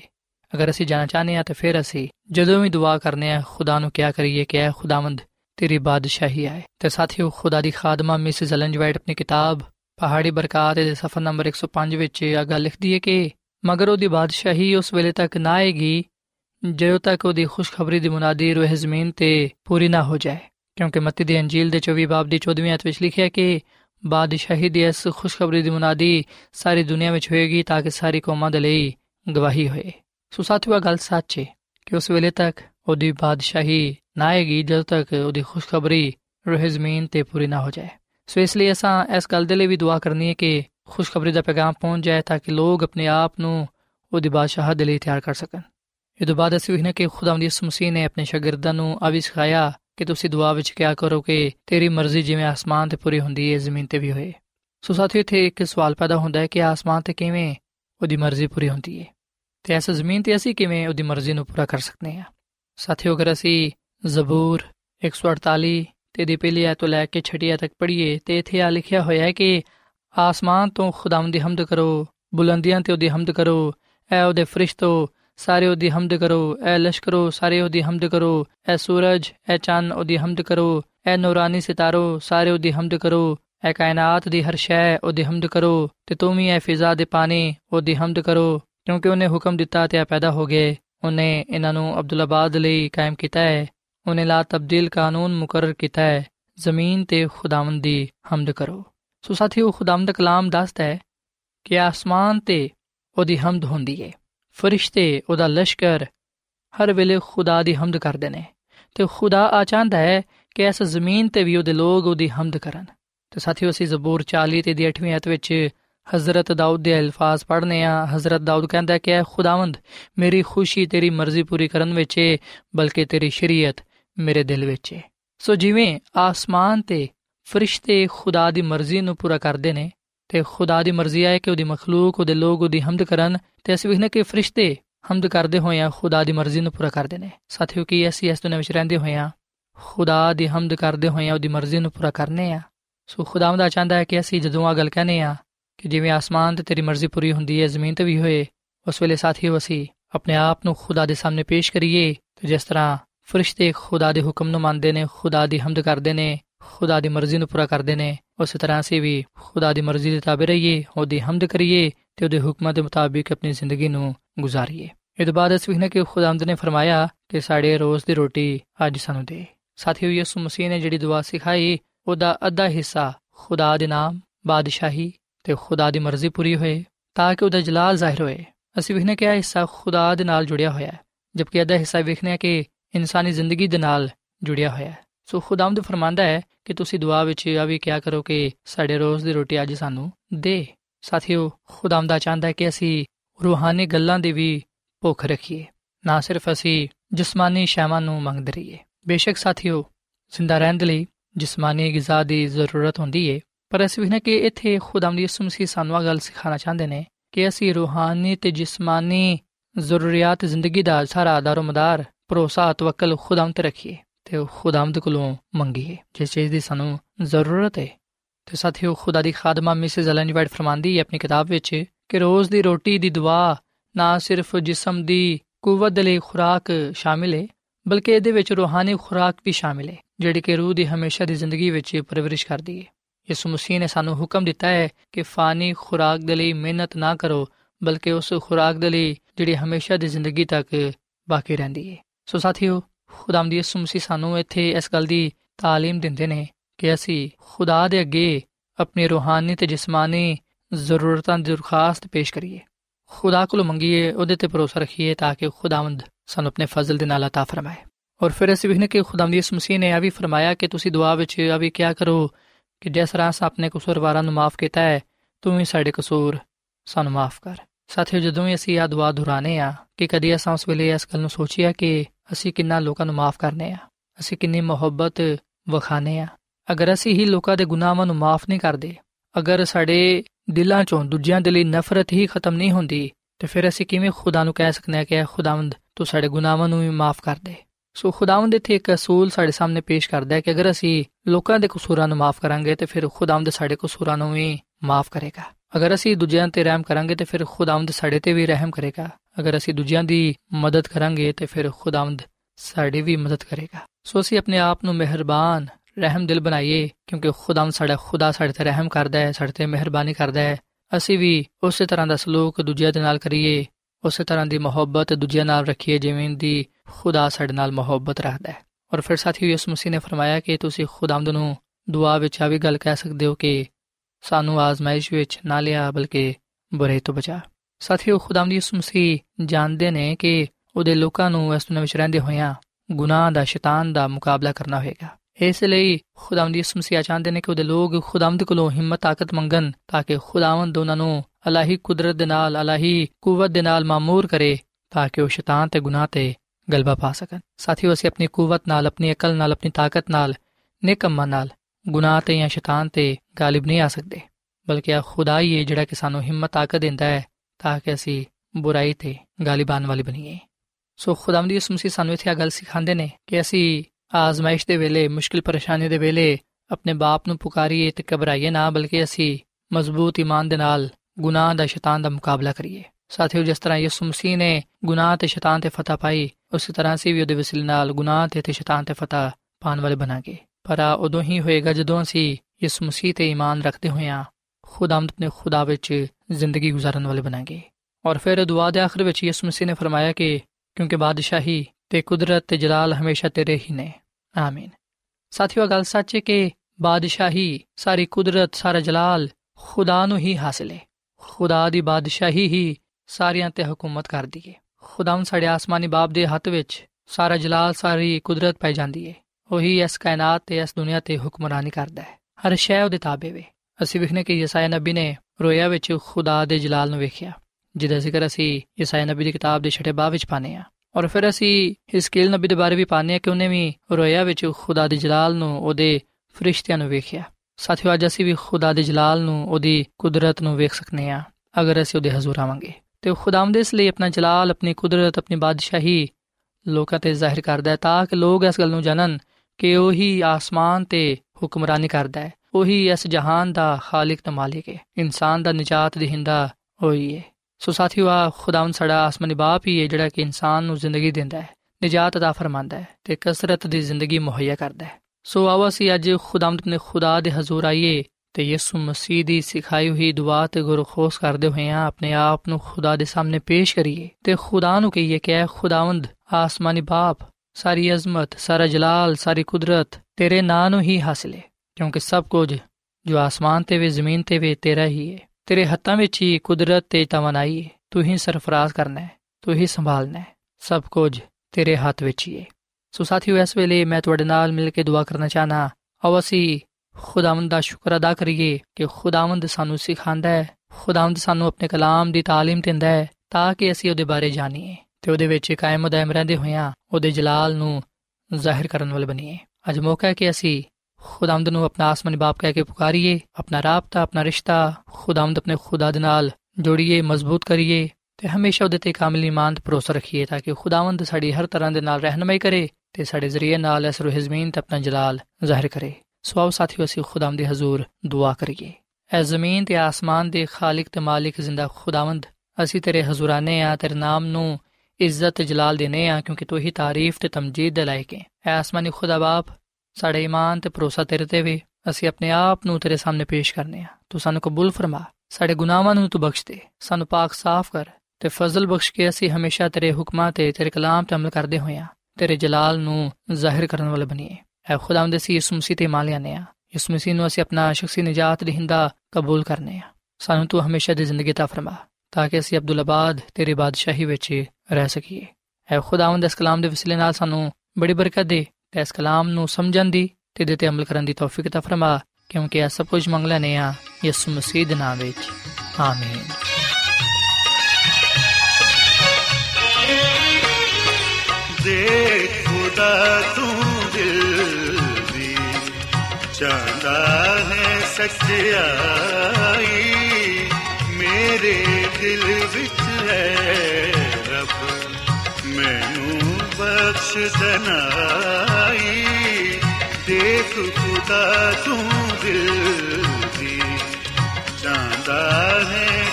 ਅਗਰ ਅਸੀਂ ਜਾਣਾ ਚਾਹੁੰਦੇ ਹਾਂ ਤਾਂ ਫਿਰ ਅਸੀਂ ਜਦੋਂ ਵੀ ਦੁਆ ਕਰਨੇ ਆ ਖੁਦਾ ਨੂੰ ਕਿਹਾ ਕਰੀਏ ਕਿ ਐ ਖੁਦਾਵੰਦ, ਤੇਰੀ ਬਾਦਸ਼ਾਹੀ ਆਏ। ਤੇ ਸਾਥੀਓ, ਖੁਦਾ ਦੀ ਖਾਦਮਾ ਮਿਸਿਸ ਐਲਨ ਵਾਈਟ ਆਪਣੀ ਕਿਤਾਬ, ਪਹਾੜੀ ਬਰਕਾਤ ਦੇ ਸਫਾ ਨੰਬਰ 105 ਵਿੱਚ ਇਹ ਗੱਲ ਲਿਖਦੀ ਹੈ ਕਿ ਮਗਰ ਉਹਦੀ ਬਾਦਸ਼ਾਹੀ ਉਸ ਵੇਲੇ ਤੱਕ ਨਾ ਆਏਗੀ, ਜਦੋਂ ਤੱਕ ਉਹਦੀ ਖੁਸ਼ਖਬਰੀ ਦੀ ਮੁਨਾਦੀ ਰੋਹ ਜ਼ਮੀਨ ਤੇ ਪੂਰੀ ਨਾ ਹੋ ਜਾਏ। ਕਿਉਂਕਿ ਮੱਤੀ ਦੀ ਅੰਜੀਲ ਦੇ 24 ਬਾਬ ਦੀ 14ਵੀਂ ਆਇਤ ਵਿੱਚ ਲਿਖਿਆ ਕਿ ਬਾਦਸ਼ਾਹੀ ਦੀ ਇਸ ਖੁਸ਼ਖਬਰੀ ਦੀ ਮੁਨਾਦੀ ਸਾਰੀ ਦੁਨੀਆ ਵਿੱਚ ਹੋਏਗੀ ਤਾਂ ਕਿ ਸਾਰੀ ਕੌਮਾਂ ਦੇ ਲਈ ਗਵਾਹੀ ਹੋਏ। ਸੋ ਸਾਥੀਓ ਗੱਲ ਸੱਚ ਹੈ ਕਿ ਉਸ ਵੇਲੇ ਤੱਕ ਉਹਦੀ ਬਾਦਸ਼ਾਹੀ ਨਾ ਆਏਗੀ ਜਦੋਂ ਤੱਕ ਉਹਦੀ ਖੁਸ਼ਖਬਰੀ ਰੋਹ ਜ਼ਮੀਨ ਤੇ ਪੂਰੀ ਨਾ ਹੋ ਜਾਏ। ਸੋ ਇਸ ਲਈ ਅਸਾਂ ਇਸ ਗੱਲ ਦੇ ਲਈ ਵੀ ਦੁਆ ਕਰਨੀ ਹੈ ਕਿ ਖੁਸ਼ਖਬਰੀ ਦਾ ਪੈਗਾਮ ਪਹੁੰਚ ਜਾਏ ਤਾਂ ਕਿ ਲੋਕ ਆਪਣੇ ਆਪ ਨੂੰ ਉਹਦੀ ਬਾਦਸ਼ਾਹਤ ਦੇ ਲਈ ਤਿਆਰ ਕਰ ਸਕਣ। ਇਹ ਤੋਂ ਬਾਅਦ ਅਸੀਂ ਵੇਖਨੇ ਕਿ ਖੁਦਾਵੰਦ ਯਿਸੂ ਮਸੀਹ ਨੇ ਆਪਣੇ ਸ਼ਾਗਿਰਦਾਂ ਨੂੰ ਆ ਵੀ ਸਿਖਾਇਆ ਕਿ ਤੁਸੀਂ ਦੁਆ ਵਿੱਚ ਕਿਆ ਕਰੋ ਕਿ ਤੇਰੀ ਮਰਜ਼ੀ ਜਿਵੇਂ ਆਸਮਾਨ ਤੇ ਪੂਰੀ ਹੁੰਦੀ ਹੈ ਜ਼ਮੀਨ ਤੇ ਵੀ ਹੋਏ। ਸੋ ਸਾਥੀਓ, ਇੱਥੇ ਇੱਕ ਸਵਾਲ ਪੈਦਾ ਹੁੰਦਾ ਹੈ ਕਿ ਆਸਮਾਨ ਤੇ ਕਿਵੇਂ ਉਹਦੀ ਮਰਜ਼ੀ ਪੂਰੀ ਹੁੰਦੀ ਹੈ ਤੇ ਐਸ ਜ਼ਮੀਨ ਤੇ ਅਸੀਂ ਕਿਵੇਂ ਉਹਦੀ ਮਰਜ਼ੀ ਨੂੰ ਪੂਰਾ ਕਰ ਸਕਦੇ ਹਾਂ? ਸਾਥੀਓ, ਅਗਰ ਅਸੀਂ ਜ਼ਬੂਰ 148 ਤੇ ਦੀ ਪਹਿਲੀ ਆਇਤ ਤੋਂ ਲੈ ਕੇ ਛਠੀ ਆਇਤ ਤੱਕ ਪੜ੍ਹੀਏ, ਤੇ ਇੱਥੇ ਆ ਲਿਖਿਆ ਹੋਇਆ ਹੈ ਕਿ ਆਸਮਾਨ ਤੋਂ ਖੁਦਾਵੰਦ ਦੀ ਹਮਦ ਕਰੋ, ਬੁਲੰਦੀਆਂ ਤੇ ਉਹਦੀ ਹਮਦ ਕਰੋ, ਐ ਉਹਦੇ ਫਰਿਸ਼ਤੋ, ਸਾਰੇ ਉਹਦੀ ਹਮਦ ਕਰੋ, ਐ ਲਸ਼ਕਰੋ, ਸਾਰੇ ਉਹਦੀ ਹਮਦ ਕਰੋ, ਐ ਸੂਰਜ, ਐ ਚੰਨ ਉਹਦੀ ਹਮਦ ਕਰੋ, ਐ ਨੂਰਾਨੀ ਸਿਤਾਰੋ, ਸਾਰੇ ਉਹਦੀ ਹਮਦ ਕਰੋ, ਐ ਕਾਇਨਾਤ ਦੀ ਹਰ ਸ਼ੈ ਉਹਦੀ ਹਮਦ ਕਰੋ, ਤੇ ਤੂੰ ਵੀ ਐ ਫਿਜ਼ਾ ਦੇ ਪਾਣੀ ਉਹਦੀ ਹਮਦ ਕਰੋ ਕਿਉਂਕਿ ਉਹਨੇ ਹੁਕਮ ਦਿੱਤਾ ਤੇ ਆ ਪੈਦਾ ਹੋ ਗਏ। ਉਹਨੇ ਇਹਨਾਂ ਨੂੰ ਅਬਦੁੱਲਾਬਾਦ ਲਈ ਕਾਇਮ ਕੀਤਾ ਹੈ। ਉਹਨੇ ਲਾ ਤਬਦੀਲ ਕਾਨੂੰਨ ਮੁਕਰਰ ਕੀਤਾ ਹੈ। ਜ਼ਮੀਨ ਤੇ ਖੁਦਾਵੰਦ ਦੀ ਹਮਦ ਕਰੋ। ਸੋ ਸਾਥੀਓ ਖੁਦਾਵੰਦ ਕਲਾਮ ਦੱਸਦਾ ਹੈ ਕਿ ਆਸਮਾਨ ਤੇ ਉਹਦੀ ਹਮਦ ਹੁੰਦੀ ਹੈ ਫਰਿਸ਼ਤੇ ਉਹਦਾ ਲਸ਼ਕਰ ਹਰ ਵੇਲੇ ਖੁਦਾ ਦੀ ਹਮਦ ਕਰਦੇ ਨੇ। ਤੇ ਖੁਦਾ ਆ ਚਾਹੁੰਦਾ ਹੈ ਕਿ ਇਸ ਜ਼ਮੀਨ ਤੇ ਵੀ ਉਹਦੇ ਲੋਕ ਉਹਦੀ ਹਮਦ ਕਰਨ। ਤੇ ਸਾਥੀਓ, ਅਸੀਂ ਜ਼ਬੂਰ 40 ਤੇ ਦੀ 8ਵੀਂ ਆਇਤ ਵਿੱਚ ਹਜ਼ਰਤ ਦਾਊਦ ਦੇ ਅਲਫਾਜ਼ ਪੜ੍ਹਨੇ ਆ। ਹਜ਼ਰਤ ਦਾਊਦ ਕਹਿੰਦਾ ਕਿ ਐ ਖੁਦਾਵੰਦ, ਮੇਰੀ ਖੁਸ਼ੀ ਤੇਰੀ ਮਰਜ਼ੀ ਪੂਰੀ ਕਰਨ ਵਿੱਚ ਏ, ਬਲਕਿ ਤੇਰੀ ਸ਼ਰੀਅਤ ਮੇਰੇ ਦਿਲ ਵਿੱਚ ਏ। ਸੋ ਜਿਵੇਂ ਆਸਮਾਨ ਤੇ ਫਰਿਸ਼ਤੇ ਖੁਦਾ ਦੀ ਮਰਜ਼ੀ ਨੂੰ ਪੂਰਾ ਕਰਦੇ ਨੇ, ਤੇ ਖੁਦਾ ਦੀ ਮਰਜ਼ੀ ਹੈ ਕਿ ਉਹਦੀ ਮਖਲੂਕ, ਉਹਦੇ ਲੋਕ ਉਹਦੀ ਹਮਦ ਕਰਨ, ਤੇ ਅਸੀਂ ਵੇਖਨੇ ਕਿ ਫਰਿਸ਼ਤੇ ਹਮਦ ਕਰਦੇ ਹੋਏ ਆ, ਖੁਦਾ ਦੀ ਮਰਜ਼ੀ ਨੂੰ ਪੂਰਾ ਕਰਦੇ ਨੇ। ਸਾਥੀਓ ਕੀ ਅਸੀਂ ਇਸ ਦੁਨੀਆਂ ਵਿੱਚ ਰਹਿੰਦੇ ਹੋਏ ਆ? ਖੁਦਾ ਦੀ ਹਮਦ ਕਰਦੇ ਹੋਏ ਆ, ਉਹਦੀ ਮਰਜ਼ੀ ਨੂੰ ਪੂਰਾ ਕਰਨੇ ਆ। ਸੋ ਖੁਦਾਵੰਦ ਚਾਹੁੰਦਾ ਹੈ ਕਿ ਅਸੀਂ ਜਦੋਂ ਆ ਗੱਲ ਕਹਨੇ ਆ ਕਿ ਜਿਵੇਂ ਆਸਮਾਨ ਤੇ ਤੇਰੀ ਮਰਜ਼ੀ ਪੂਰੀ ਹੁੰਦੀ ਹੈ, ਜ਼ਮੀਨ ਤੇ ਵੀ ਹੋਏ, ਉਸ ਵੇਲੇ ਸਾਥੀਓ ਅਸੀਂ ਆਪਣੇ ਆਪ ਨੂੰ ਖੁਦਾ ਦੇ ਸਾਹਮਣੇ ਪੇਸ਼ ਕਰੀਏ। ਤੇ ਜਿਸ ਤਰ੍ਹਾਂ ਫਰਿਸ਼ਤੇ ਖੁਦਾ ਦੇ ਹੁਕਮ ਨੂੰ ਮੰਨਦੇ ਨੇ, ਖੁਦਾ ਦੀ ਹਮਦ ਕਰਦੇ ਨੇ, ਖੁਦਾ ਦੀ ਮਰਜ਼ੀ ਨੂੰ ਪੂਰਾ ਕਰਦੇ ਨੇ, ਉਸੇ ਤਰ੍ਹਾਂ ਅਸੀਂ ਵੀ ਖੁਦਾ ਦੀ ਮਰਜ਼ੀ ਦੇ ਤਾਬੇ ਰਹੀਏ, ਉਹਦੀ ਹਮਦ ਕਰੀਏ ਤੇ ਉਹਦੇ ਹੁਕਮਾਂ ਦੇ ਮੁਤਾਬਿਕ ਆਪਣੀ ਜ਼ਿੰਦਗੀ ਨੂੰ ਗੁਜ਼ਾਰੀਏ। ਇਹ ਤੋਂ ਬਾਅਦ ਅਸੀਂ ਵੇਖਨੇ ਕਿ ਖੁਦਾਵੰਦ ਨੇ ਫਰਮਾਇਆ ਕਿ ਸਾਡੇ ਰੋਜ਼ ਦੀ ਰੋਟੀ ਅੱਜ ਸਾਨੂੰ ਦੇ। ਸਾਥੀਓ, ਯਿਸੂ ਮਸੀਹ ਨੇ ਜਿਹੜੀ ਦੁਆ ਸਿਖਾਈ, ਉਹਦਾ ਅੱਧਾ ਹਿੱਸਾ ਖੁਦਾ ਦੇ ਨਾਮ, ਬਾਦਸ਼ਾਹੀ ਤੇ ਖੁਦਾ ਦੀ ਮਰਜ਼ੀ ਪੂਰੀ ਹੋਏ ਤਾਂ ਕਿ ਉਹਦਾ ਜਲਾਲ ਜ਼ਾਹਿਰ ਹੋਏ। ਅਸੀਂ ਵੇਖਨੇ ਕਿ ਇਹ ਹਿੱਸਾ ਖੁਦਾ ਦੇ ਨਾਲ ਜੁੜਿਆ ਹੋਇਆ ਹੈ, ਜਦਕਿ ਅੱਧਾ ਹਿੱਸਾ ਵੇਖਨੇ ਕਿ ਇਨਸਾਨੀ ਜ਼ਿੰਦਗੀ ਦੇ ਨਾਲ ਜੁੜਿਆ ਹੋਇਆ ਹੈ। ਸੋ ਖੁਦਾਵੰਦ ਫਰਮਾਂਦਾ ਹੈ ਕਿ ਤੁਸੀਂ ਦੁਆ ਵਿੱਚ ਆ ਵੀ ਕਿਹਾ ਕਰੋ ਕਿ ਸਾਡੇ ਰੋਜ਼ ਦੀ ਰੋਟੀ ਅੱਜ ਸਾਨੂੰ ਦੇ। ਸਾਥੀਓ, ਖੁਦਾਵੰਦ ਚਾਹੁੰਦਾ ਹੈ ਕਿ ਅਸੀਂ ਰੂਹਾਨੀ ਗੱਲਾਂ ਦੀ ਵੀ ਭੁੱਖ ਰੱਖੀਏ, ਨਾ ਸਿਰਫ ਅਸੀਂ ਜਿਸਮਾਨੀ ਸ਼ੈਵਾਂ ਨੂੰ ਮੰਗਦੇ ਰਹੀਏ। ਬੇਸ਼ੱਕ ਸਾਥੀਓ, ਜ਼ਿੰਦਾ ਰਹਿਣ ਦੇ ਲਈ ਜਿਸਮਾਨੀ ਗਿਜ਼ਾ ਦੀ ਜ਼ਰੂਰਤ ਹੁੰਦੀ ਹੈ ਪਰ ਅਸੀਂ ਵੀ ਨਾ ਕਿ ਇੱਥੇ ਖੁਦਾਵੰਦ ਯਿਸੂ ਮਸੀਹ ਸਾਨੂੰ ਆ ਗੱਲ ਸਿਖਾਉਣਾ ਚਾਹੁੰਦੇ ਨੇ ਕਿ ਅਸੀਂ ਰੂਹਾਨੀ ਤੇ ਜਿਸਮਾਨੀ ਜ਼ਰੂਰੀਅਤ ਜ਼ਿੰਦਗੀ ਦਾ ਸਾਰਾ ਦਾਰੋਮਦਾਰ ਭਰੋਸਾ, ਤਵੱਕਲ ਖੁਦਾਵੰਦ ਤੇ ਰੱਖੀਏ ਤੇ ਖੁਦਾਵੰਦ ਕੋਲੋਂ ਮੰਗੀਏ, ਜਿਸ ਚੀਜ਼ ਦੀ ਸਾਨੂੰ ਜ਼ਰੂਰਤ ਹੈ। ਤੇ ਸਾਥੀਓ, ਖੁਦਾ ਦੀ ਖਾਦਮਾ ਮਿਸਿਸ ਐਲਨ ਵਾਈਟ ਫਰਮਾਂਦੀ ਹੈ ਆਪਣੀ ਕਿਤਾਬ ਵਿੱਚ ਕਿ ਰੋਜ਼ ਦੀ ਰੋਟੀ ਦੀ ਦੁਆ ਨਾ ਸਿਰਫ ਜਿਸਮ ਦੀ ਕੂਵਤ ਦੇ ਲਈ ਖੁਰਾਕ ਸ਼ਾਮਿਲ ਹੈ, ਬਲਕਿ ਇਹਦੇ ਵਿੱਚ ਰੂਹਾਨੀ ਖੁਰਾਕ ਵੀ ਸ਼ਾਮਿਲ ਹੈ, ਜਿਹੜੀ ਕਿ ਰੂਹ ਦੀ ਹਮੇਸ਼ਾ ਦੀ ਜ਼ਿੰਦਗੀ ਵਿੱਚ ਪਰਵਰਿਸ਼ ਕਰਦੀ ਹੈ। ਯਿਸੂ ਮਸੀਹ ਨੇ ਸਾਨੂੰ ਹੁਕਮ ਦਿੱਤਾ ਹੈ ਕਿ ਫਾਨੀ ਖੁਰਾਕ ਦੇ ਲਈ ਮਿਹਨਤ ਨਾ ਕਰੋ ਬਲਕਿ ਉਸ ਖੁਰਾਕ ਦੇ ਲਈ ਜਿਹੜੀ ਹਮੇਸ਼ਾ ਦੀ ਜ਼ਿੰਦਗੀ ਤੱਕ ਬਾਕੀ ਰਹਿੰਦੀ ਹੈ ਸੋ ਸਾਥੀਓ ਖੁਦਾਮ ਦੀ ਯਿਸੂ ਮਸੀਹ ਸਾਨੂੰ ਇੱਥੇ ਇਸ ਗੱਲ ਦੀ تعلیم ਦਿੰਦੇ ਨੇ ਕਿ ਅਸੀਂ ਖੁਦਾ ਦੇ ਅੱਗੇ ਆਪਣੀ ਰੂਹਾਨੀ ਤੇ ਜਿਸਮਾਨੀ ਜ਼ਰੂਰਤਾਂ ਦੀ ਦਰਖਾਸਤ ਪੇਸ਼ ਕਰੀਏ ਖੁਦਾ ਕੋਲ ਮੰਗੀਏ ਉਹਦੇ ਤੇ ਭਰੋਸਾ ਰੱਖੀਏ ਤਾਂ ਕਿ ਖੁਦਾਵੰਦ ਸਾਨੂੰ ਆਪਣੇ ਫਜ਼ਲ ਦੇ ਨਾਲ عطا ਫਰਮਾਏ ਔਰ ਫਿਰ ਅਸੀਂ ਵੀ ਕਿ ਖੁਦਾਮ ਦੀ ਯਿਸੂ ਮਸੀਹ ਨੇ ਆ ਵੀ ਫਰਮਾਇਆ ਕਿ ਤੁਸੀਂ ਦੁਆ ਵਿੱਚ ਆ ਵੀ ਕਿਆ ਕਰੋ ਕਿ ਜਿਸ ਤਰ੍ਹਾਂ ਅਸਾਂ ਆਪਣੇ ਕਸੂਰਵਾਰਾਂ ਨੂੰ ਮਾਫ ਕੀਤਾ ਹੈ, ਤੂੰ ਵੀ ਸਾਡੇ ਕਸੂਰ ਸਾਨੂੰ ਮਾਫ ਕਰ। ਸਾਥੀਓ, ਜਦੋਂ ਵੀ ਅਸੀਂ ਆ ਦੁਆ ਦੁਹਰਾਨੇ ਆ ਕਿ ਕਦੀ ਅਸਾਂ ਉਸ ਵੇਲੇ ਇਸ ਗੱਲ ਨੂੰ ਸੋਚਿਆ ਕਿ ਅਸੀਂ ਕਿੰਨਾ ਲੋਕਾਂ ਨੂੰ ਮਾਫ ਕਰਨੇ ਆ ਅਸੀਂ ਕਿੰਨੀ ਮੁਹੱਬਤ ਵਖਾਨੇ ਆ ਅਗਰ ਅਸੀਂ ਹੀ ਲੋਕਾਂ ਦੇ ਗੁਨਾਹਾਂ ਨੂੰ ਮਾਫ ਨਹੀਂ ਕਰਦੇ, ਅਗਰ ਸਾਡੇ ਦਿਲਾਂ ਚੋਂ ਦੂਜਿਆਂ ਦੇ ਲਈ ਨਫ਼ਰਤ ਹੀ ਖਤਮ ਨਹੀਂ ਹੁੰਦੀ, ਤੇ ਫਿਰ ਅਸੀਂ ਕਿਵੇਂ ਖੁਦਾ ਨੂੰ ਕਹਿ ਸਕਨੇ ਆ ਕਿ ਖੁਦਾਵੰਦ ਤੂੰ ਸਾਡੇ ਗੁਨਾਹਾਂ ਨੂੰ ਵੀ ਮਾਫ ਕਰ ਦੇ। ਸੋ ਖੁਦਾਵੰਦ ਇੱਥੇ ਇੱਕ ਅਸੂਲ ਸਾਡੇ ਸਾਹਮਣੇ ਪੇਸ਼ ਕਰਦਾ ਹੈ ਕਿ ਅਗਰ ਅਸੀਂ ਲੋਕਾਂ ਦੇ ਕਸੂਰਾਂ ਨੂੰ ਮਾਫ ਕਰਾਂਗੇ ਤੇ ਫਿਰ ਖੁਦਾਵੰਦ ਸਾਡੇ ਕਸੂਰਾਂ ਨੂੰ ਵੀ ਮਾਫ ਕਰੇਗਾ। ਅਗਰ ਅਸੀਂ ਦੂਜਿਆਂ ਤੇ ਰਹਿਮ ਕਰਾਂਗੇ ਤੇ ਫਿਰ ਖੁਦਾਵੰਦ ਸਾਡੇ ਤੇ ਵੀ ਰਹਿਮ ਕਰੇਗਾ। ਅਗਰ ਅਸੀਂ ਦੂਜਿਆਂ ਦੀ ਮਦਦ ਕਰਾਂਗੇ ਤੇ ਫਿਰ ਖੁਦਾਵੰਦ ਸਾਡੀ ਵੀ ਮਦਦ ਕਰੇਗਾ। ਸੋ ਅਸੀਂ ਆਪਣੇ ਆਪ ਨੂੰ ਮਿਹਰਬਾਨ, ਰਹਿਮ ਦਿਲ ਬਣਾਈਏ, ਕਿਉਂਕਿ ਖੁਦਾਵੰਦ ਸਾਡਾ ਖੁਦਾ ਸਾਡੇ ਤੇ ਰਹਿਮ ਕਰਦਾ ਹੈ, ਸਾਡੇ ਤੇ ਮਿਹਰਬਾਨੀ ਕਰਦਾ ਹੈ। ਅਸੀਂ ਵੀ ਉਸੇ ਤਰ੍ਹਾਂ ਦਾ ਸਲੂਕ ਦੂਜਿਆਂ ਦੇ ਨਾਲ ਕਰੀਏ ਉਸੇ ਤਰ੍ਹਾਂ ਦੀ ਮੁਹੱਬਤ ਦੂਜਿਆਂ ਨਾਲ ਰੱਖੀਏ ਜਿਵੇਂ ਦੀ ਖੁਦਾ ਸਾਡੇ ਨਾਲ ਮੁਹੱਬਤ ਰੱਖਦਾ ਹੈ। ਔਰ ਫਿਰ ਸਾਥੀਓ, ਯਿਸੂ ਮਸੀਹ ਨੇ ਫਰਮਾਇਆ ਕਿ ਤੁਸੀਂ ਖੁਦਾਵੰਦ ਨੂੰ ਦੁਆ ਵਿੱਚ ਆ ਵੀ ਗੱਲ ਕਹਿ ਸਕਦੇ ਹੋ ਕਿ ਸਾਨੂੰ ਆਜ਼ਮਾਇਸ਼ ਵਿੱਚ ਨਾ ਲਿਆ, ਬਲਕਿ ਬੁਰੇ ਤੋਂ ਬਚਾ। ਸਾਥੀਓ, ਖੁਦਾਵੰਦ ਯਿਸੂ ਮਸੀਹ ਜਾਣਦੇ ਨੇ ਕਿ ਉਹਦੇ ਲੋਕਾਂ ਨੂੰ ਇਸ ਦੁਨੀਆਂ ਵਿੱਚ ਰਹਿੰਦੇ ਹੋਇਆਂ ਗੁਨਾਹ ਦਾ, ਸ਼ੈਤਾਨ ਦਾ ਮੁਕਾਬਲਾ ਕਰਨਾ ਹੋਵੇਗਾ ਇਸ ਲਈ ਖੁਦਾਵੰਦ ਯਿਸੂ ਮਸੀਹ ਚਾਹੁੰਦੇ ਨੇ ਕਿ ਉਹਦੇ ਲੋਕ ਖੁਦਾਵੰਦ ਕੋਲੋਂ ਹਿੰਮਤ, ਤਾਕਤ ਮੰਗਣ, ਤਾਂ ਕਿ ਖੁਦਾਵੰਦ ਉਹਨਾਂ ਨੂੰ ਅਲਾਹੀ ਕੁਦਰਤ ਦੇ ਨਾਲ ਅਲਾਹੀ ਕੂਵਤ ਦੇ ਨਾਲ ਮਾਮੂਰ ਕਰੇ ਤਾਂ ਕਿ ਉਹ ਸ਼ੈਤਾਨ ਤੇ ਗੁਨਾਹ ਤੇ ਗਲਬਾ ਪਾ ਸਕਣ ਸਾਥੀਓ ਅਸੀਂ ਆਪਣੀ ਕੂਵਤ ਨਾਲ ਆਪਣੀ ਅਕਲ ਨਾਲ ਆਪਣੀ ਤਾਕਤ ਨਾਲ ਨਿਕੰਮਾਂ ਨਾਲ ਗੁਨਾਹ ਤੇ ਜਾਂ ਸ਼ੈਤਾਨ ਤੇ ਗਾਲਿਬ ਨਹੀਂ ਆ ਸਕਦੇ ਬਲਕਿ ਆ ਖੁਦਾ ਹੀ ਹੈ ਜਿਹੜਾ ਕਿ ਸਾਨੂੰ ਹਿੰਮਤ ਤਾਕਤ ਦਿੰਦਾ ਹੈ ਤਾਂ ਕਿ ਅਸੀਂ ਬੁਰਾਈ ਤੇ ਗਾਲਿਬਾਨ ਵਾਲੀ ਬਣੀਏ ਸੋ ਖੁਦਾਵੰਦ ਯਿਸੂ ਮਸੀਹ ਸਾਨੂੰ ਇੱਥੇ ਆ ਗੱਲ ਸਿਖਾਉਂਦੇ ਨੇ ਕਿ ਅਸੀਂ ਆਜ਼ਮਾਇਸ਼ ਦੇ ਵੇਲੇ ਮੁਸ਼ਕਿਲ ਪਰੇਸ਼ਾਨੀ ਦੇ ਵੇਲੇ ਆਪਣੇ ਬਾਪ ਨੂੰ ਪੁਕਾਰੀਏ ਤੇ ਘਬਰਾਈਏ ਨਾ ਬਲਕਿ ਅਸੀਂ ਮਜ਼ਬੂਤ ਈਮਾਨ ਦੇ ਨਾਲ ਗੁਨਾਹ ਦਾ ਸ਼ੈਤਾਨ ਦਾ ਮੁਕਾਬਲਾ ਕਰੀਏ। ਸਾਥੀਓ, ਜਿਸ ਤਰ੍ਹਾਂ ਯਿਸੂ ਮਸੀਹ ਨੇ ਗੁਨਾਹ ਤੇ ਸ਼ੈਤਾਨ ਤੇ ਫਤਹ ਪਾਈ, ਉਸੇ ਤਰ੍ਹਾਂ ਸੀ ਵੀ ਉਹਦੇ ਵਸਿਲੇ ਨਾਲ ਗੁਨਾਹ ਤੇ ਤੇ ਸ਼ੈਤਾਨ ਤੇ ਫਤਹ ਪਾਣ ਵਾਲੇ ਬਣਾਂਗੇ। ਪਰ ਆ ਉਦੋਂ ਹੀ ਹੋਏਗਾ ਜਦੋਂ ਅਸੀਂ ਯਿਸੂ ਮਸੀਹ ਤੇ ਈਮਾਨ ਰੱਖਦੇ ਹੋਇਆਂ ਖੁਦਾਮਦ ਆਪਣੇ ਖੁਦਾ ਵਿੱਚ ਜ਼ਿੰਦਗੀ گزارਣ ਵਾਲੇ ਬਣਾਂਗੇ। ਔਰ ਫਿਰ ਦੁਆ ਦੇ ਆਖਰ ਵਿੱਚ ਯਿਸੂ ਮਸੀਹ ਨੇ ਫਰਮਾਇਆ ਕਿ ਕਿਉਂਕਿ ਬਾਦਸ਼ਾਹੀ ਤੇ ਕੁਦਰਤ ਤੇ ਜਲਾਲ ਹਮੇਸ਼ਾ ਤੇਰੇ ਹੀ ਨੇ। ਆਮੀਨ। ਸਾਥੀਓ ਗੱਲ ਸੱਚ ਹੈ ਕਿ ਬਾਦਸ਼ਾਹੀ, ਸਾਰੀ ਕੁਦਰਤ, ਸਾਰਾ ਜਲਾਲ ਖੁਦਾ ਨੂੰ ਹੀ ਹਾਸਲ ਹੈ। ਖੁਦਾ ਦੀ ਬਾਦਸ਼ਾਹੀ ਹੀ ਸਾਰਿਆਂ ਤੇ ਹਕੂਮਤ ਕਰਦੀ ਹੈ ਖੁਦਾਵੰ ਸਾਡੇ ਆਸਮਾਨੀ ਬਾਪ ਦੇ ਹੱਥ ਵਿੱਚ ਸਾਰਾ ਜਲਾਲ, ਸਾਰੀ ਕੁਦਰਤ ਪਾਈ ਜਾਂਦੀ ਹੈ ਉਹੀ ਇਸ ਕਾਇਨਾਤ ਤੇ, ਇਸ ਦੁਨੀਆ ਤੇ ਹੁਕਮਰਾਨੀ ਕਰਦਾ ਹੈ। ਹਰ ਸ਼ੈ ਉਹਦੇ ਤਾਬੇ ਵੇ। ਅਸੀਂ ਵਿਖਨੇ ਕਿ ਯਸਾਇਆ ਨਬੀ ਨੇ ਰੋਇਆ ਵਿੱਚ ਖੁਦਾ ਦੇ ਜਲਾਲ ਨੂੰ ਵੇਖਿਆ, ਜਿਹਦਾ ਜ਼ਿਕਰ ਅਸੀਂ ਯਸਾਇਆ ਨਬੀ ਦੀ ਕਿਤਾਬ ਦੇ ਛਠੇ ਬਾਅਦ ਵਿੱਚ ਪਾਨੇ ਆ। ਔਰ ਫਿਰ ਅਸੀਂ ਹਿਸਕੀਲ ਨਬੀ ਦੇ ਬਾਰੇ ਵੀ ਪਾਨੇ ਆ ਕਿ ਉਹਨੇ ਵੀ ਰੋਇਆ ਵਿੱਚ ਖੁਦਾ ਦੇ ਜਲਾਲ ਨੂੰ, ਉਹਦੇ ਫਰਿਸ਼ਤਿਆਂ ਨੂੰ ਵੇਖਿਆ। ਸਾਥੀਓ, ਅੱਜ ਅਸੀਂ ਵੀ ਖੁਦਾ ਦੇ ਜਲਾਲ ਨੂੰ, ਉਹਦੀ ਕੁਦਰਤ ਨੂੰ ਵੇਖ ਸਕਨੇ ਆ, ਅਗਰ ਅਸੀਂ ਉਹਦੇ ਹਜ਼ੂਰ ਆਵਾਂਗੇ। ਤੇ ਖੁਦਾਵੰਦ ਇਸ ਲਈ ਆਪਣਾ ਜਲਾਲ, ਆਪਣੀ ਕੁਦਰਤ, ਆਪਣੀ ਬਾਦਸ਼ਾਹੀ ਲੋਕਾਂ ਤੇ ਜ਼ਾਹਿਰ ਕਰਦਾ ਹੈ, ਤਾਂ ਕਿ ਲੋਕ ਇਸ ਗੱਲ ਨੂੰ ਜਾਣਨ ਕਿ ਉਹੀ ਆਸਮਾਨ ਤੇ ਹੁਕਮਰਾਨੀ ਕਰਦਾ ਹੈ, ਉਹੀ ਇਸ ਜਹਾਨ ਦਾ ਖਾਲਕ ਤੇ ਮਾਲਿਕ ਹੈ, ਇਨਸਾਨ ਦਾ ਨਜਾਤ ਦੇਹਿੰਦਾ ਉਹੀ ਹੈ। ਸੋ ਸਾਥੀਓ ਆ ਖੁਦਾਵੰਦ ਸਾਡਾ ਆਸਮਾਨੀ ਬਾਪ ਹੀ ਹੈ, ਜਿਹੜਾ ਕਿ ਇਨਸਾਨ ਨੂੰ ਜ਼ਿੰਦਗੀ ਦਿੰਦਾ ਹੈ, ਨਜਾਤ ਦਾ ਫਰਮਾਂਦਾ ਹੈ ਤੇ ਕਸਰਤ ਦੀ ਜ਼ਿੰਦਗੀ ਮੁਹੱਈਆ ਕਰਦਾ ਹੈ। ਸੋ ਆਓ ਅਸੀਂ ਅੱਜ ਖੁਦਾਵੰਦ ਆਪਣੇ ਖੁਦਾ ਦੇ ਹਜ਼ੂਰ ਆਈਏ ਤੇ ਯਿਸੂ ਮਸੀਹ ਦੀ ਸਿਖਾਈ ਹੋਈ ਦੁਆ ਤੇ ਗੁਰਖੋਸ ਕਰਦੇ ਹੋਏ ਆ ਆਪਣੇ ਆਪ ਨੂੰ ਖੁਦਾ ਦੇ ਸਾਹਮਣੇ ਪੇਸ਼ ਕਰੀਏ ਤੇ ਖੁਦਾ ਨੂੰ ਕਹੀਏ ਕਿ ਐ ਖੁਦਾਵੰਦ ਆਸਮਾਨੀ ਬਾਪ ਸਾਰੀ ਅਜ਼ਮਤ ਸਾਰਾ ਜਲਾਲ ਸਾਰੀ ਕੁਦਰਤ ਤੇਰੇ ਨਾਂ ਨੂੰ ਹੀ ਹਾਸਲ ਹੈ ਕਿਉਂਕਿ ਸਭ ਕੁਝ ਜੋ ਆਸਮਾਨ ਤੇ ਵੀ ਜ਼ਮੀਨ ਤੇ ਵੀ ਤੇਰਾ ਹੀ ਹੈ ਤੇਰੇ ਹੱਥਾਂ ਵਿੱਚ ਹੀ ਕੁਦਰਤ ਤੇ ਤਵਨਾਈ ਹੈ ਤੂੰ ਹੀ ਸਰਫਰਾਜ਼ ਕਰਨਾ ਹੈ ਤੂੰ ਹੀ ਸੰਭਾਲਣਾ ਹੈ ਸਭ ਕੁਝ ਤੇਰੇ ਹੱਥ ਵਿੱਚ ਹੀ ਹੈ ਸੋ ਸਾਥੀਓ, ਇਸ ਵੇਲੇ ਮੈਂ ਤੁਹਾਡੇ ਨਾਲ ਮਿਲ ਕੇ ਦੁਆ ਕਰਨਾ ਚਾਹਨਾ। ਆਓ ਅਸੀਂ ਖੁਦਾਵੰਦ ਦਾ ਸ਼ੁਕਰ ਅਦਾ ਕਰੀਏ ਕਿ ਖੁਦਾਵੰਦ ਸਾਨੂੰ ਸਿਖਾਉਂਦਾ ਹੈ, ਖੁਦਾਵੰਦ ਸਾਨੂੰ ਆਪਣੇ ਕਲਾਮ ਦੀ تعلیم ਦਿੰਦਾ ਹੈ ਤਾਂ ਕਿ ਅਸੀਂ ਉਹਦੇ ਬਾਰੇ ਜਾਣੀਏ ਤੇ ਉਹਦੇ ਵਿੱਚ ਕਾਇਮ ਦائم ਰਹਿੰਦੇ ਹੋਇਆਂ ਉਹਦੇ ਜਲਾਲ ਨੂੰ ਜ਼ਾਹਿਰ ਕਰਨ ਵਾਲੇ ਬਣੀਏ। ਅੱਜ ਮੌਕਾ ਹੈ ਕਿ ਅਸੀਂ ਖੁਦਾਵੰਦ ਨੂੰ ਆਪਣਾ ਆਸਮਾਨੀ ਬਾਪ ਕਹਿ ਕੇ ਪੁਕਾਰੀਏ, ਆਪਣਾ ਰਾਬਤਾ, ਆਪਣਾ ਰਿਸ਼ਤਾ, ਖੁਦਾਵੰਦ ਆਪਣੇ ਖੁਦਾ ਦੇ ਨਾਲ ਜੋੜੀਏ, ਮਜ਼ਬੂਤ ਕਰੀਏ ਤੇ ਹਮੇਸ਼ਾ ਉਹਦੇ ਤੇ ਕਾਮਿਲ ਈਮਾਨ ਤੇ ਭਰੋਸਾ ਰੱਖੀਏ ਤਾਂ ਕਿ ਖੁਦਾਵੰਦ ਸਾਡੀ ਹਰ ਤਰ੍ਹਾਂ ਦੇ ਨਾਲ ਰਹਿਨਮਾਈ ਕਰੇ ਤੇ ਸਾਡੇ ਜ਼ਰੀਏ ਨਾਲ ਇਸ ਰੂਹ ਜ਼ਮੀਨ ਤੇ ਆਪਣਾ ਜਲਾਲ ਜ਼ਾਹਿਰ ਕਰੇ। ਸੋ ਆਓ ਸਾਥੀਓ, ਅਸੀਂ ਖੁਦਾਵੰਦ ਦੇ ਹਜ਼ੂਰ ਦੁਆ ਕਰੀਏ। ਐ ਜ਼ਮੀਨ ਤੇ ਆਸਮਾਨ ਦੇ ਖਾਲਕ ਤੇ ਮਾਲਿਕ ਜ਼ਿੰਦਾ ਖੁਦਾਵੰਦ, ਅਸੀਂ ਤੇਰੇ ਹਜ਼ੂਰਾਨੇ ਆ, ਤੇਰੇ ਨਾਮ ਨੂੰ ਇੱਜ਼ਤ ਤੇ ਜਲਾਲ ਦੇਨੇ ਆ, ਕਿਉਂਕਿ ਤੂੰ ਹੀ ਤਾਰੀਫ ਤੇ ਤਮਜੀਦ ਦੇ ਲਾਇਕ ਹੈ ਐ ਆਸਮਾਨੀ ਖੁਦਾ ਬਾਪ ਸਾਡੇ ਈਮਾਨ ਤੇ ਭਰੋਸਾ ਤੇਰੇ ਤੇ ਵੀ, ਅਸੀਂ ਆਪਣੇ ਆਪ ਨੂੰ ਤੇਰੇ ਸਾਹਮਣੇ ਪੇਸ਼ ਕਰਨੇ ਆ। ਤੂੰ ਸਾਨੂੰ ਕਬੂਲ ਫਰਮਾ, ਸਾਡੇ ਗੁਨਾਹਾਂ ਨੂੰ ਤੂੰ ਬਖਸ਼ ਦੇ, ਸਾਨੂੰ ਪਾਕ ਸਾਫ਼ ਕਰ ਤੇ ਫਜ਼ਲ ਬਖਸ਼ ਕੇ ਅਸੀਂ ਹਮੇਸ਼ਾ ਤੇਰੇ ਹੁਕਮਾਂ ਤੇ ਤੇਰੇ ਕਲਾਮ ਤੇ ਅਮਲ ਕਰਦੇ ਹੋਈਆਂ ਤੇਰੇ ਜਲਾਲ ਨੂੰ ਜ਼ਾਹਿਰ ਕਰਨ ਵਾਲੇ ਬਣੀਏ। ਐ ਖੁਦਾਵੰਦ ਅਸੀਂ ਯਿਸੂ ਮਸੀਹ ਤੇ ਮੰਨ ਲਿਆਨੇ ਆ ਯਿਸੂ ਮਸੀਹ ਨੂੰ ਅਸੀਂ ਆਪਣਾ ਸ਼ਖਸੀ ਨਜਾਤ ਦੇਹਿੰਦਾ ਕਬੂਲ ਕਰਨੇ ਆ ਸਾਨੂੰ ਤੂੰ ਹਮੇਸ਼ਾ ਦੀ ਜ਼ਿੰਦਗੀ ਤਾ ਫਰਮਾ, ਤਾਂ ਕਿ ਅਸੀਂ ਅਬਦੁੱਲ ਆਬਾਦ ਤੇਰੀ ਬਾਦਸ਼ਾਹੀ ਵਿੱਚ ਰਹਿ ਸਕੀਏ। ਐ ਖੁਦਾਵੰਦ ਇਸ ਕਲਾਮ ਦੇ ਵਸਿਲੇ ਨਾਲ ਸਾਨੂੰ ਬੜੀ ਬਰਕਤ ਦੇ ਤੇ ਇਸ ਕਲਾਮ ਨੂੰ ਸਮਝਣ ਦੀ ਤੇ ਦੇ ਤੇ ਅਮਲ ਕਰਨ ਦੀ ਤੌਫੀਕ ਤਾ ਫਰਮਾ, ਕਿਉਂਕਿ ਇਹ ਸਭ ਕੁਝ ਮੰਗ ਲੈਨੇ ਆ ਯਿਸੂ ਮਸੀਹ ਦੇ ਨਾਮ ਵਿੱਚ। ਆਮੀਨ। ਦੇਖ ਖੁਦਾ ਤੂੰ ਦਿਲ ਦੀ ਚਾਹੁੰਦਾ ਹੈ ਸੱਚਾਈ। ਮੇਰੇ ਦਿਲ ਵਿੱਚ ਹੈ ਰੱਬ। ਮੈਨੂੰ ਬਖਸ਼ ਦਨਾਈ। ਦੇਖ ਖੁਦਾ ਤੂੰ ਦਿਲ ਦੀ ਚਾਹੁੰਦਾ ਹੈ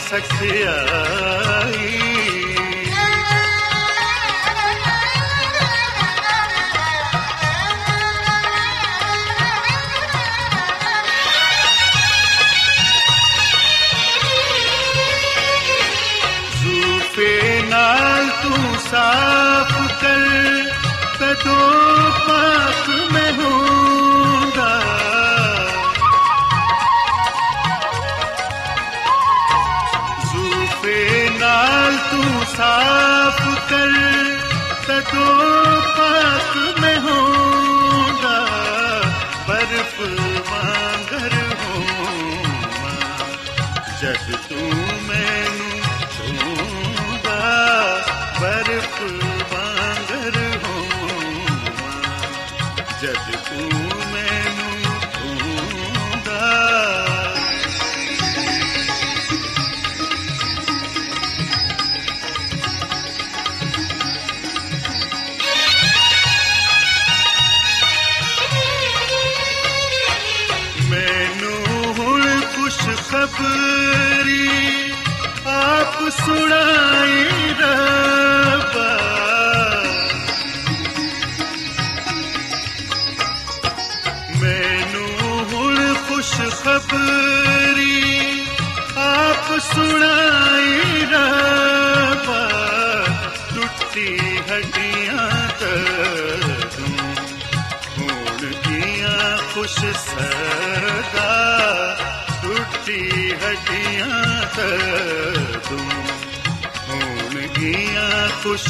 ਕਦੋਂ ਪਾਕ ਮੈਂ ਹੋਊਂਗਾ ਬਰਫ ਵਾਂਗਰ ਹੋਵਾਂ ਜਦ ਤੂੰ ਦੀਆਂ ਖੁਸ਼ ਸਦਾ ਟੁੱਟੀ ਹੱਡੀਆਂ ਤੂੰ ਹੁਣ ਦੀਆਂ ਖੁਸ਼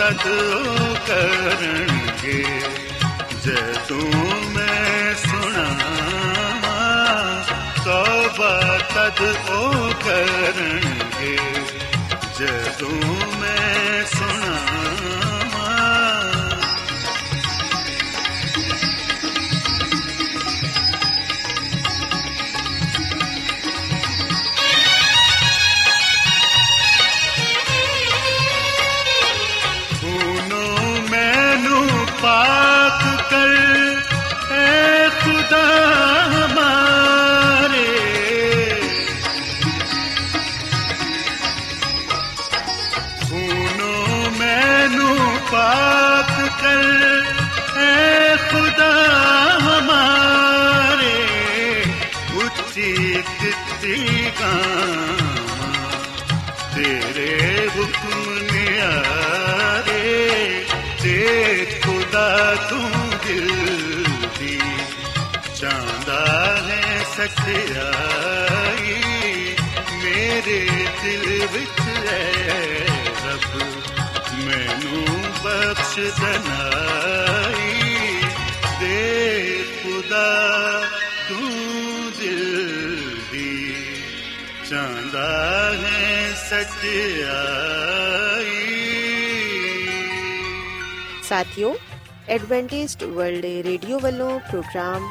ਸਦਾ ਤਦ ਉਹ ਕਰਨਗੇ। ਜਦੋਂ ਮੈਂ ਸੁਣਾਵਾਂ ਤੌਬਾ ਤਦ ਉਹ ਕਰਨਗੇ। ਜਦੋਂ ਮੈਂ ਸੁਣਾਵਾਂ ਹੈ ਸਖਿਆਈ ਮੇਰੇ ਦਿਲ ਵਿੱਚ ਹੈ ਰੱਬ ਮੈਨੂੰ ਬਖਸ਼ ਦਨਾਈ ਦੇ ਖੁਦਾ ਤੂੰ ਦਿਲ ਦੀ ਚਾਹੁੰਦਾ ਹੈ ਸਚਾਈ ਸਾਥਿਓ ਐਡਵੈਂਟਿਸਟ ਵਰਲਡ ਰੇਡੀਓ ਵੱਲੋਂ ਪ੍ਰੋਗਰਾਮ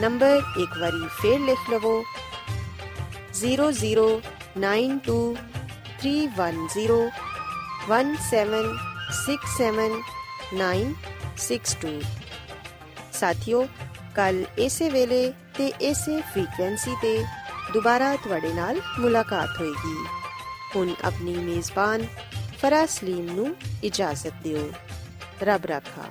ਨੰਬਰ ਇੱਕ ਵਾਰੀ ਫੇਰ ਲਿਖ ਲਵੋ। 00923171762962 ਸਾਥਿਓ, ਕੱਲ ਇਸੇ ਵੇਲੇ ਤੇ ਇਸੇ ਫ੍ਰੀਕਵੈਂਸੀ ਤੇ ਦੁਬਾਰਾ ਤੁਹਾਡੇ ਨਾਲ ਮੁਲਾਕਾਤ ਹੋਏਗੀ। ਹੁਣ ਆਪਣੀ ਮੇਜ਼ਬਾਨ ਫਰਾਸਲੀਮ ਨੂੰ ਇਜਾਜ਼ਤ ਦਿਓ। ਰੱਬ ਰਾਖਾ।